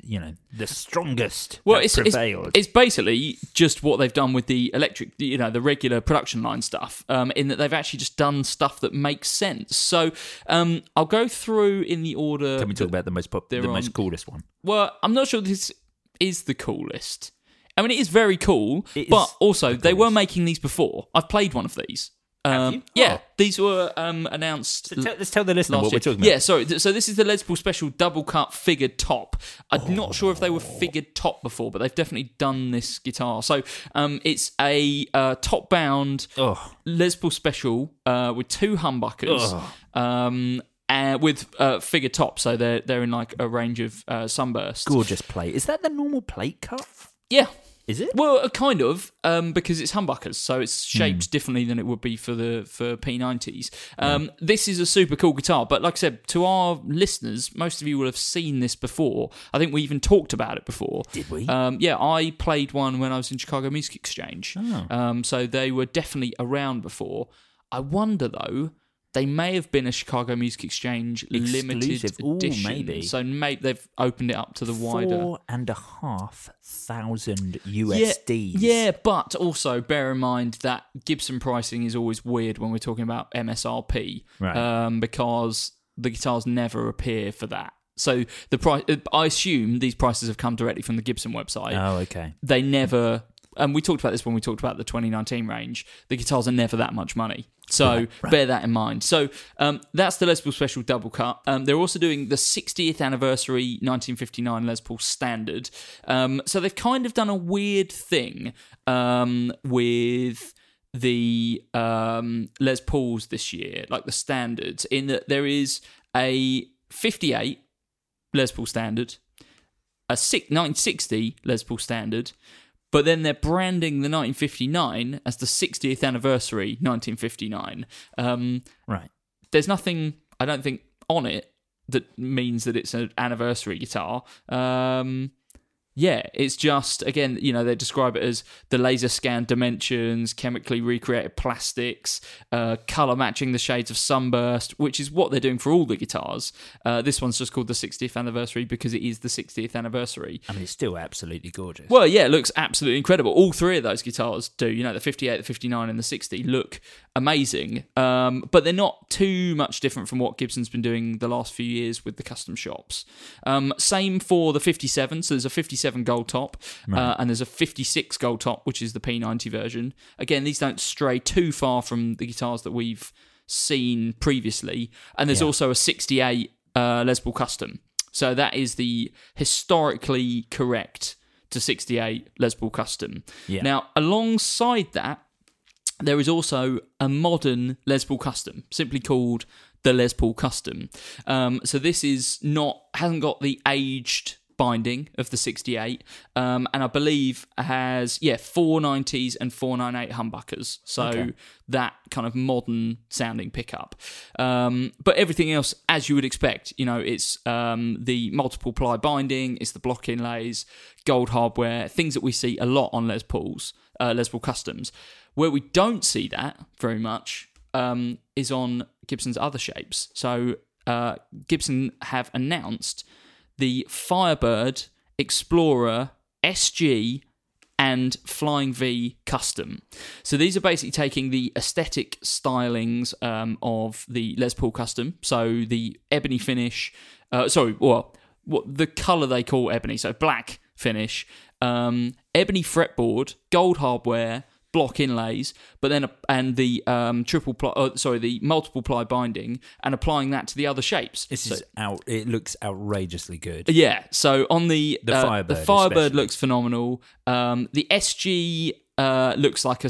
you know the strongest
well, it's, it's it's basically just what they've done with the electric, you know, the regular production line stuff. Um, in that they've actually just done stuff that makes sense. So um, I'll go through in the order.
Can we talk about the most pop, the
they're
most coolest one?
Well, I'm not sure this is the coolest. I mean, it is very cool,
It
but also
the
they were making these before. I've played one of these. Um? Yeah,
Oh.
these were um, announced.
So tell- let's tell the listener what we're talking about.
Yeah, sorry. th- So this is the Les Paul Special double cut figured top. I'm not sure if they were figured top before, but they've definitely done this guitar. So um, it's a uh, top bound
Oh,
Les Paul Special uh, with two humbuckers. Um, and with uh, figure top, so they're they're in like a range of uh, sunbursts.
gorgeous plate. Is that the normal plate cut?
Yeah,
Is it?
well, uh, kind of, um, because it's humbuckers, so it's shaped
Hmm.
differently than it would be for the for P90s. Um, This is a super cool guitar, but like I said, to our listeners, most of you will have seen this before. I think we even talked about it before.
Did we?
Um, yeah, I played one when I was in Chicago Music Exchange,
Oh.
um, so they were definitely around before. I wonder though. They may have been a Chicago Music Exchange limited
Ooh,
edition,
maybe.
so maybe they've opened it up to the wider.
Four and a half thousand USDs.
Yeah, yeah, but also bear in mind that Gibson pricing is always weird when we're talking about MSRP,
Right.
um, because the guitars never appear for that. So the price, I assume these prices have come directly from the Gibson website.
Oh, okay.
They never, and we talked about this when we talked about the 2019 range. The guitars are never that much money. So bear that in mind. So um, that's the Les Paul Special double cut. Um, they're also doing the 60th anniversary 1959 Les Paul Standard. Um, so they've kind of done a weird thing um, with the um, Les Pauls this year, like the standards, in that there is a 58 Les Paul Standard, a six- 1960 Les Paul Standard, but then they're branding the 1959 as the 60th anniversary 1959. Um,
Right.
there's nothing, I don't think, on it that means that it's an anniversary guitar. Um, yeah, it's just again, you know, they describe it as the laser scan dimensions, chemically recreated plastics, uh, color matching the shades of sunburst, which is what they're doing for all the guitars. Uh, this one's just called the 60th anniversary because it is the 60th anniversary.
I mean, it's still absolutely gorgeous.
Well, yeah, it looks absolutely incredible. All three of those guitars do. You know, the 58, the 59, and the 60 look amazing. Um, but they're not too much different from what Gibson's been doing the last few years with the custom shops. Um, same for the 57. So there's a 57 gold top, uh, and there's a 56 gold top, which is the P90 version. Again, these don't stray too far from the guitars that we've seen previously. And there's also a 68 uh, Les Paul Custom. So that is the historically correct to 68 Les Paul Custom.
Yeah.
Now, alongside that, there is also a modern Les Paul Custom, simply called the Les Paul Custom. Um, so this is not hasn't got the aged binding of the 68 um, and i believe has yeah 490s and 498 humbuckers. So that kind of modern sounding pickup. Um, but everything else as you would expect you know it's um, the multiple ply binding it's the block inlays gold hardware things that we see a lot on les pauls uh, les paul customs. Where we don't see that very much um, is on gibson's other shapes. So uh, gibson have announced the Firebird, Explorer, SG, and Flying V Custom. So these are basically taking the aesthetic stylings um, of the Les Paul Custom. So the ebony finish, uh, sorry, well, what the color they call ebony, so black finish, um, ebony fretboard, gold hardware, block inlays, but then and the um, triple ply, uh, sorry, the multiple ply binding, and applying that to the other shapes.
This
So-
is out. It looks outrageously good.
yeah. So on the
The
uh,
Firebird
the Firebird
especially.
looks phenomenal. Um, the SG uh, looks like a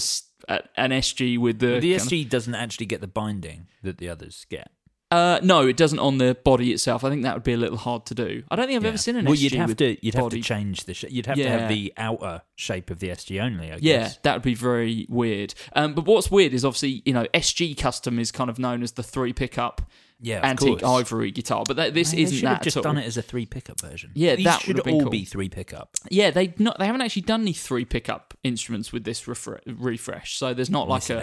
an SG with the
The
kind of-
SG doesn't actually get the binding that the others get.
Uh, no, it doesn't on the body itself. I think that would be a little hard to do. I don't think I've
Yeah.
ever seen an
well,
SG
you'd have to you'd have to change the sh- you'd have to have the outer shape of the SG only. I
Yeah,
guess.
that would be very weird. Um, but what's weird is obviously you know SG Custom is kind of known as the three pickup
Yeah,
antique
course.
ivory guitar, but that, this
Man,
isn't that
just done it as a three pickup version.
Yeah,
These
that
should
would have been
all
cool.
be three pickup.
Yeah, they not they haven't actually done any three pickup instruments with this refre- refresh, so there's not like a,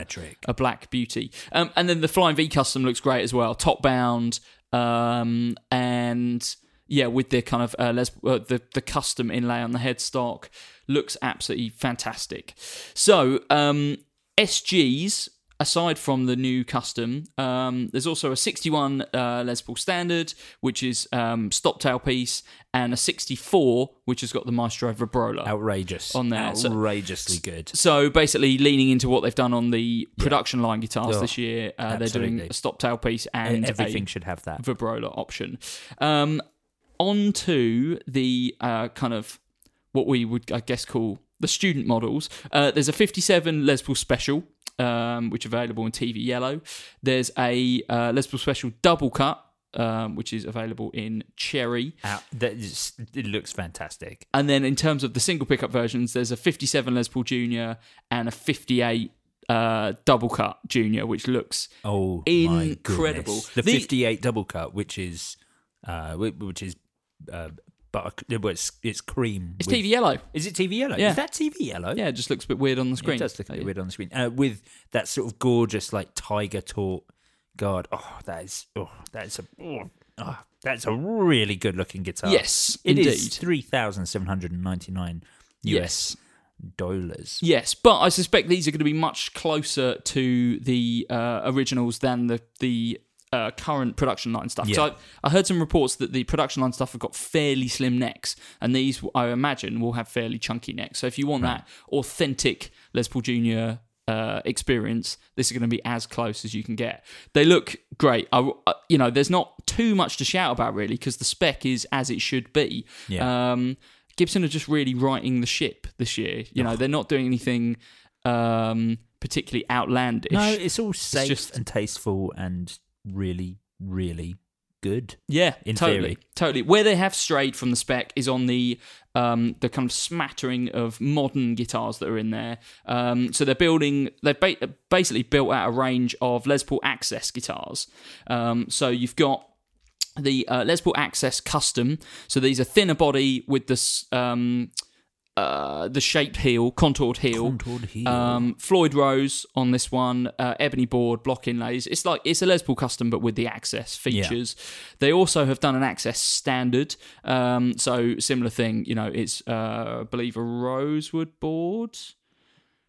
a black beauty. Um, and then the Flying V custom looks great as well, top bound, um, and yeah, with the kind of uh, les- uh, the the custom inlay on the headstock looks absolutely fantastic. So um, SGs. Aside from the new custom, um, there's also a 61 uh, Les Paul Standard, which is um, stop tailpiece, and a 64, which has got the Maestro Vibrola.
Outrageous
On there, so-
outrageously good.
So basically, leaning into what they've done on the production line guitars
Oh,
this year, uh, they're doing a stop tailpiece and
Everything
a
should have that.
vibrola option. Um, on to the uh, kind of what we would, I guess, call the student models. Uh, there's a 57 Les Paul Special, um, which is available in TV yellow. There's a uh, Les Paul Special double cut, um, which is available in cherry.
Out, that is, it looks fantastic.
And then in terms of the single pickup versions, there's a 57 Les Paul Junior and a 58 uh, double cut Junior, which looks
Oh,
Incredible.
The,
The-
58 double cut, which is, uh, which is, uh, but well, it's, it's cream.
it's
with-
TV yellow.
Is it TV yellow?
Yeah.
Is that TV yellow?
Yeah, it just looks a bit weird on the screen.
It does look a bit weird on the screen. Uh, with that sort of gorgeous, like tiger taut. God, oh, that is, oh, that's a, oh, oh, that's a really good looking guitar.
Yes,
it is
indeed.
three thousand seven hundred and ninety nine US
Yes.
dollars.
Yes, but I suspect these are going to be much closer to the uh, originals than the the uh, current production line stuff. So I, I heard some reports that the production line stuff have got fairly slim necks, and these I imagine will have fairly chunky necks. So if you want that authentic Les Paul Junior. Uh, experience. This is going to be as close as you can get. They look great. I, uh, you know, there's not too much to shout about really because the spec is as it should be.
Yeah.
Um, Gibson are just really righting the ship this year. You know, they're not doing anything um, particularly outlandish.
No, it's all safe
just-
and tasteful and really, really good.
yeah,
in
totally,
theory.
totally. Where they have strayed from the spec is on the um, the kind of smattering of modern guitars that are in there. Um, so they're building, they've ba- basically built out a range of Les Paul Access guitars. Um, so you've got the uh, Les Paul Access Custom. So these are thinner body with this um, uh, the shaped heel, contoured heel.
Contoured heel.
Um, Floyd Rose on this one, uh, ebony board, block inlays. It's like it's a Les Paul custom, but with the Access features. They also have done an Access standard, um, so similar thing. You know, it's uh, I believe a rosewood board.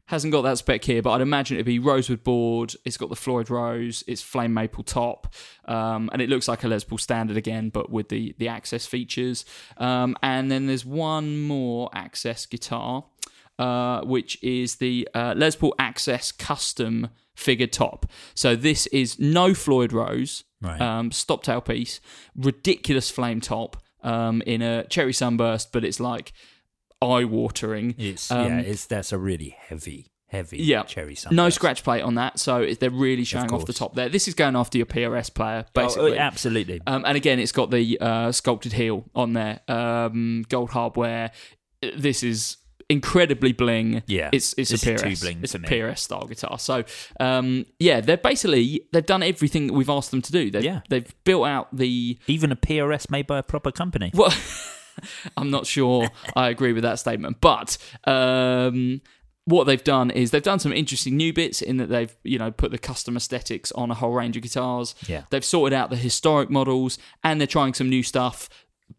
Hasn't got that spec here, but I'd imagine it'd be rosewood board. It's got the Floyd Rose. It's flame maple top, um, and it looks like a Les Paul standard again, but with the the Access features. Um, and then there's one more Access guitar, uh, which is the uh, Les Paul Access Custom figured top. So this is no Floyd Rose,
Right.
um, stop tail piece, ridiculous flame top um, in a cherry sunburst, but it's like eye watering.
It's
Um,
yeah, it's that's a really heavy heavy
Yeah,
cherry sunburst.
no scratch plate on that, so they're really showing off the top there. This is going after your PRS player,
Oh,
basically.
absolutely.
Um, and again, it's got the uh, sculpted heel on there, um, gold hardware. This is incredibly bling.
Yeah,
it's it's
this
a PRS.
bling
it's a
me.
PRS style guitar. So um, yeah, they're basically they've done everything that we've asked them to do. They've,
Yeah.
they've built out the
Even a PRS made by a proper company.
well, I'm not sure I agree with that statement, but um, what they've done is they've done some interesting new bits in that they've you know put the custom aesthetics on a whole range of guitars.
Yeah.
they've sorted out the historic models and they're trying some new stuff.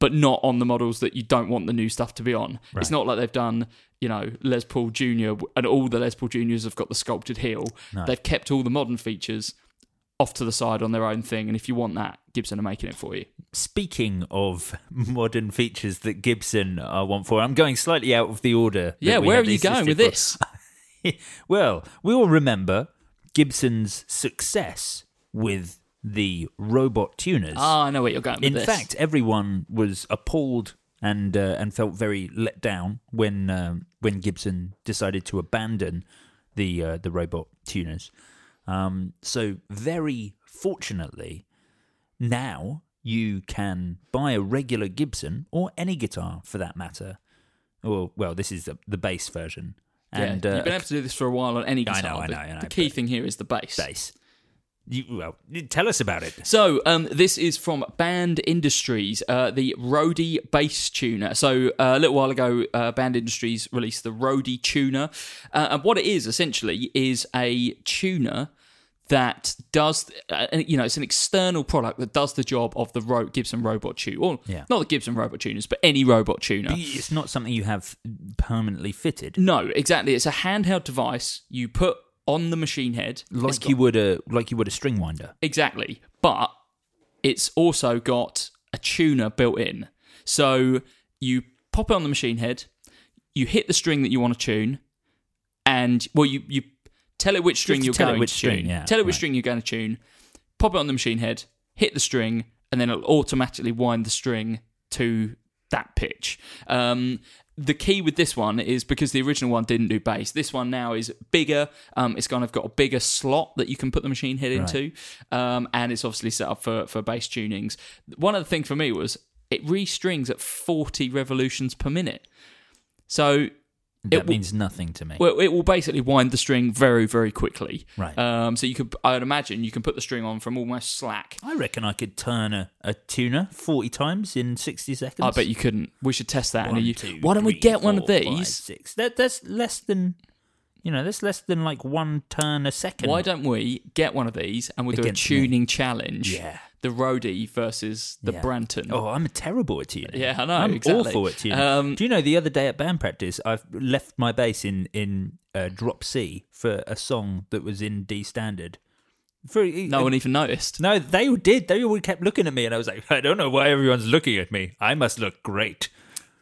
But not on the models that you don't want the new stuff to be on. It's not like they've done, you know, Les Paul Junior, and all the Les Paul Juniors have got the sculpted heel. They've kept all the modern features off to the side on their own thing. And if you want that, Gibson are making it for you.
Speaking of modern features that Gibson uh, want for, I'm going slightly out of the order.
Yeah, where are you going with
listed
this?
well, we all remember Gibson's success with the robot tuners.
Ah, I know where you're going with
In
this.
fact, everyone was appalled and uh, and felt very let down when um, when Gibson decided to abandon the uh, the robot tuners. Um, so very fortunately, now you can buy a regular Gibson or any guitar for that matter. Or well, this is the, the bass version. And
yeah,
uh,
you've been able to do this for a while on any guitar.
I know, I
The-
know, I know,
The key thing here is the bass.
bass. You, well, tell us about it.
So, um, this is from Band Industries, uh, the Roadie bass tuner. So, uh, a little while ago, uh, Band Industries released the Roadie tuner. Uh, and what it is essentially is a tuner that does, uh, you know, it's an external product that does the job of the Ro- Gibson robot tuner. Or
Yeah.
not the Gibson robot tuners, but any robot tuner.
It's not something you have permanently fitted.
No, exactly. It's a handheld device you put on the machine head.
Like
got-
you would a like you would a string winder.
Exactly. But it's also got a tuner built in. So you pop it on the machine head, you hit the string that you want to tune, and well you you tell it which string you're
tell it
going
which
to
string,
tune.
yeah,
tell it which
right.
string you're going to tune, pop it on the machine head, hit the string, and then it'll automatically wind the string to that pitch. Um, the key with this one is because the original one didn't do bass. This one now is bigger. Um, it's kind of got a bigger slot that you can put the machine head into, um, and it's obviously set up for for bass tunings. One of the things for me was it restrings at forty revolutions per minute. So
That
will-
means nothing to me.
well, it will basically wind the string very, very quickly.
Right.
Um, so you could, I would imagine, you can put the string on from almost slack.
I reckon I could turn a, a tuner forty times in sixty seconds.
I bet you couldn't. We should test that.
One,
you,
two,
why don't we
three,
get one of
four, five,
these?
six. That, that's less than, you know, that's less than like one turn a second.
Why don't we get one of these and we'll do a
Against me.
tuning challenge?
Yeah.
The Roadie versus the
Yeah.
Branton.
Oh, I'm a terrible at tuning.
Yeah, I know,
I'm
exactly.
awful at tuning.
Um,
Do you know the other day at band practice, I've left my bass in in uh, drop C for a song that was in D standard. For
no one even noticed.
No, they all did. They all kept looking at me, and I was like, I don't know why everyone's looking at me. I must look great.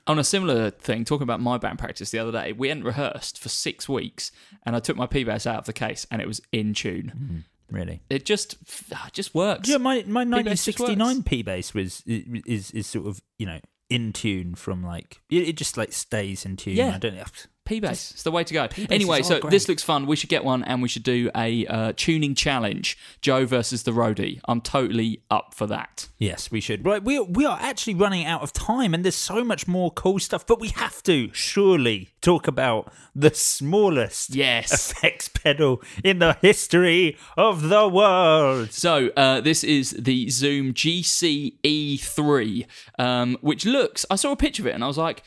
On a similar thing, talking about my band practice the other day, we hadn't rehearsed for six weeks, and I took my P bass out of the case, and it was in tune.
Really.
It just, it just works.
Yeah, my my
P-bass
1969. P bass was is is sort of you know in tune from like it, it just like stays in tune.
Yeah.
I don't know.
P bass. It's the way to go. Anyway, so
great.
this looks fun. We should get one and we should do a uh, tuning challenge. Joe versus the roadie. I'm totally up for that.
Yes, we should. Right, we we are actually running out of time, and there's so much more cool stuff. But we have to surely talk about the smallest
Yes.
effects pedal in the history of the world.
So uh, this is the Zoom GCE3, um, which looks. I saw a picture of it and I was like.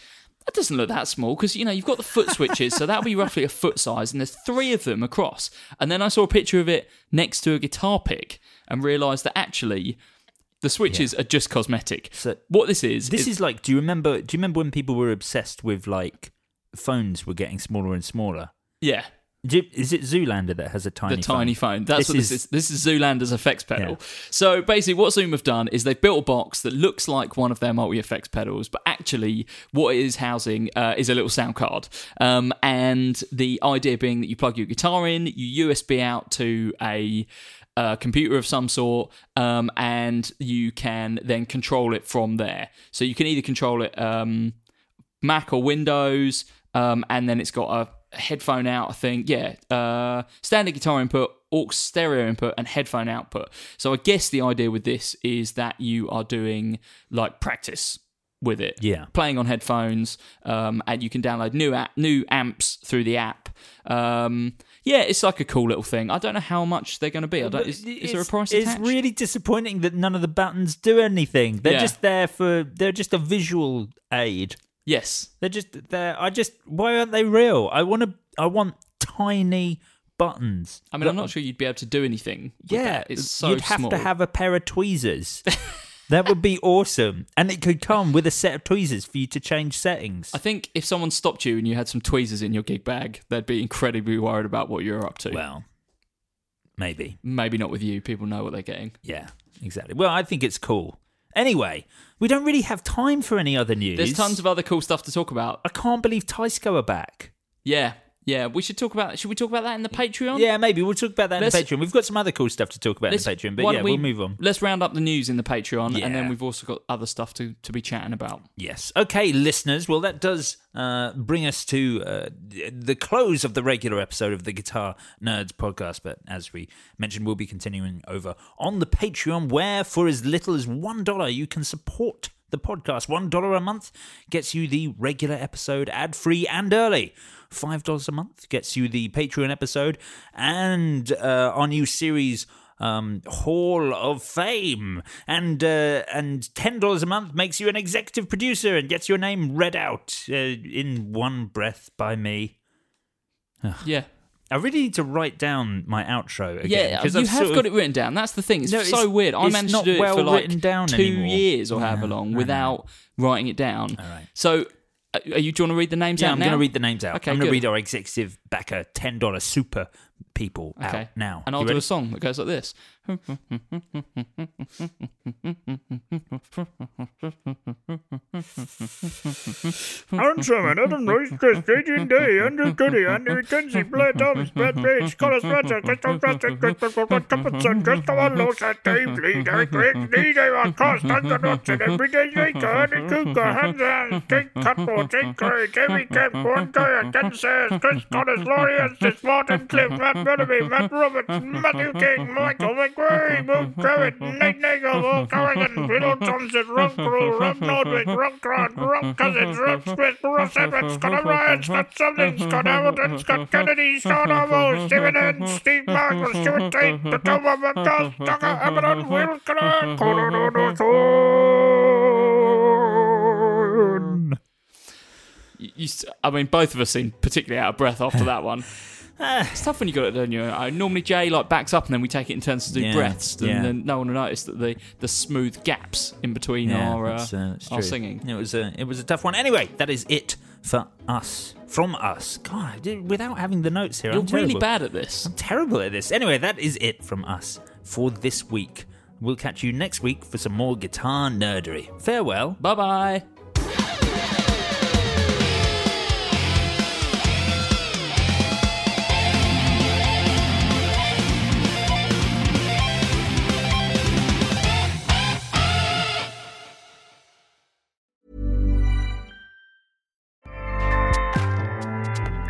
That doesn't look that small because you know you've got the foot switches, so that'll be roughly a foot size, and there's three of them across. And then I saw a picture of it next to a guitar pick and realised that actually the switches are just cosmetic.
So-
what this is,
This is like, do you remember? Do you remember when people were obsessed with like phones were getting smaller and smaller?
yeah,
Is it Zoolander that has a tiny
the tiny phone. That's
This
what this
is-
is. This is Zoolander's effects pedal.
Yeah.
So basically, what Zoom have done is they've built a box that looks like one of their multi effects pedals, but actually, what it is housing uh, is a little sound card. Um, and the idea being that you plug your guitar in, you USB out to a uh, computer of some sort, um, and you can then control it from there. So you can either control it um, Mac or Windows, um, and then it's got a headphone out. I think yeah, uh, standard guitar input, aux stereo input, and headphone output. So I guess the idea with this is that you are doing like practice with it.
Yeah.
playing on headphones, um, and you can download new app, new amps through the app. Um, yeah, it's like a cool little thing. I don't know how much they're going to be. I don't, is, is there a price
It's
attached?
really disappointing that none of the buttons do anything. They're
Yeah.
just there for. They're just a visual aid.
Yes.
They're just they're. I just. Why aren't they real? I want to. I want tiny buttons.
I mean, I'm not sure you'd be able to do anything.
Yeah,
that. it's so
you'd have
small.
to have a pair of tweezers. that would be awesome, and it could come with a set of tweezers for you to change settings.
I think if someone stopped you and you had some tweezers in your gig bag, they'd be incredibly worried about what you're up to.
Well, maybe.
Maybe not with you. People know what they're getting.
Yeah, exactly. Well, I think it's cool. Anyway, we don't really have time for any other news.
There's tons of other cool stuff to talk about.
I can't believe Tysko are back.
Yeah, yeah. We should talk about. Should we talk about that in the Patreon?
Yeah, maybe we'll talk about that in
Let's-
the Patreon. We've got some other cool stuff to talk about in the Patreon, but yeah, we, will move on.
Let's round up the news in the Patreon, and then we've also got other stuff to, to be chatting about.
Yes. Okay, listeners. Well, that does uh, bring us to uh, the close of the regular episode of the Guitar Nerds podcast. But as we mentioned, we'll be continuing over on the Patreon, where for as little as $1, you can support the podcast. $1 a month gets you the regular episode ad free and early. $5 a month gets you the Patreon episode and uh, our new series um, Hall of Fame, and uh, and ten dollars a month makes you an executive producer and gets your name read out uh, in one breath by me.
Yeah,
I really need to write down my outro again.
yeah. You
I've
have got
of-
it written down. That's the thing. It's
No,
so
it's-
weird. I managed
not
to do it
well
for like
written down
two
anymore.
years or however long without writing it down.
All right.
So, uh, are you? Do you want to read the names out?
Yeah,
out
I'm going to read the names out.
Okay,
I'm going to read our executive backer ten dollar super people
Okay.
out now.
And I'll
You
do
ready?
a song that goes like this.
And Adam Royce, Chris, Adrian Day, Andrew Goody, Andy McKenzie, Blair Thomas, Brad Page, Colin Spencer, Christopher Preston, Christopher Cuppinson, Christopher Lawson, Dave Lee, Derek DJ Van Cost, Duncan Hudson, Everyday Shaker, Andy Cooper, Hans, Jake Cutmore, Jake Gray, Jamie Kemp, Gordon Goyer, Ken Sayers, Chris Connors, Laurie Estes, Martin Cliff, Matt Bellamy, Matt Roberts, Matthew King, Michael McRae, Luke Crowett, Nate Nagel, Will Corrigan, Bill Thompson, Rob Crew, Rob Nordwick, Rob Grant, Rob Cousins, Rob Smith, Ross Evans, Scott O'Brien, Scott Sumlin, Scott Hamilton, Scott Kennedy, Sean Orwell, Stephen N, Steve Marshall, Stuart Tate, the Toba McDuff, Tucker Hamilton, Will Clark, Colorado Thorn.
You, you, s- I mean, both of us seem particularly out of breath after that one. it's tough when you got it on your own. Normally, Jay like backs up, and then we take it in turns to do
Yeah,
breaths, and
yeah.
then no one will notice that the the smooth gaps in between our uh,
that's, uh, that's
our
true.
singing.
It was a it was a tough one. Anyway, that is it for us from us. God, I did- without having the notes here,
You're
I'm
really
terrible.
bad at this.
I'm terrible at this. Anyway, that is it from us for this week. We'll catch you next week for some more guitar nerdery. Farewell.
Bye bye.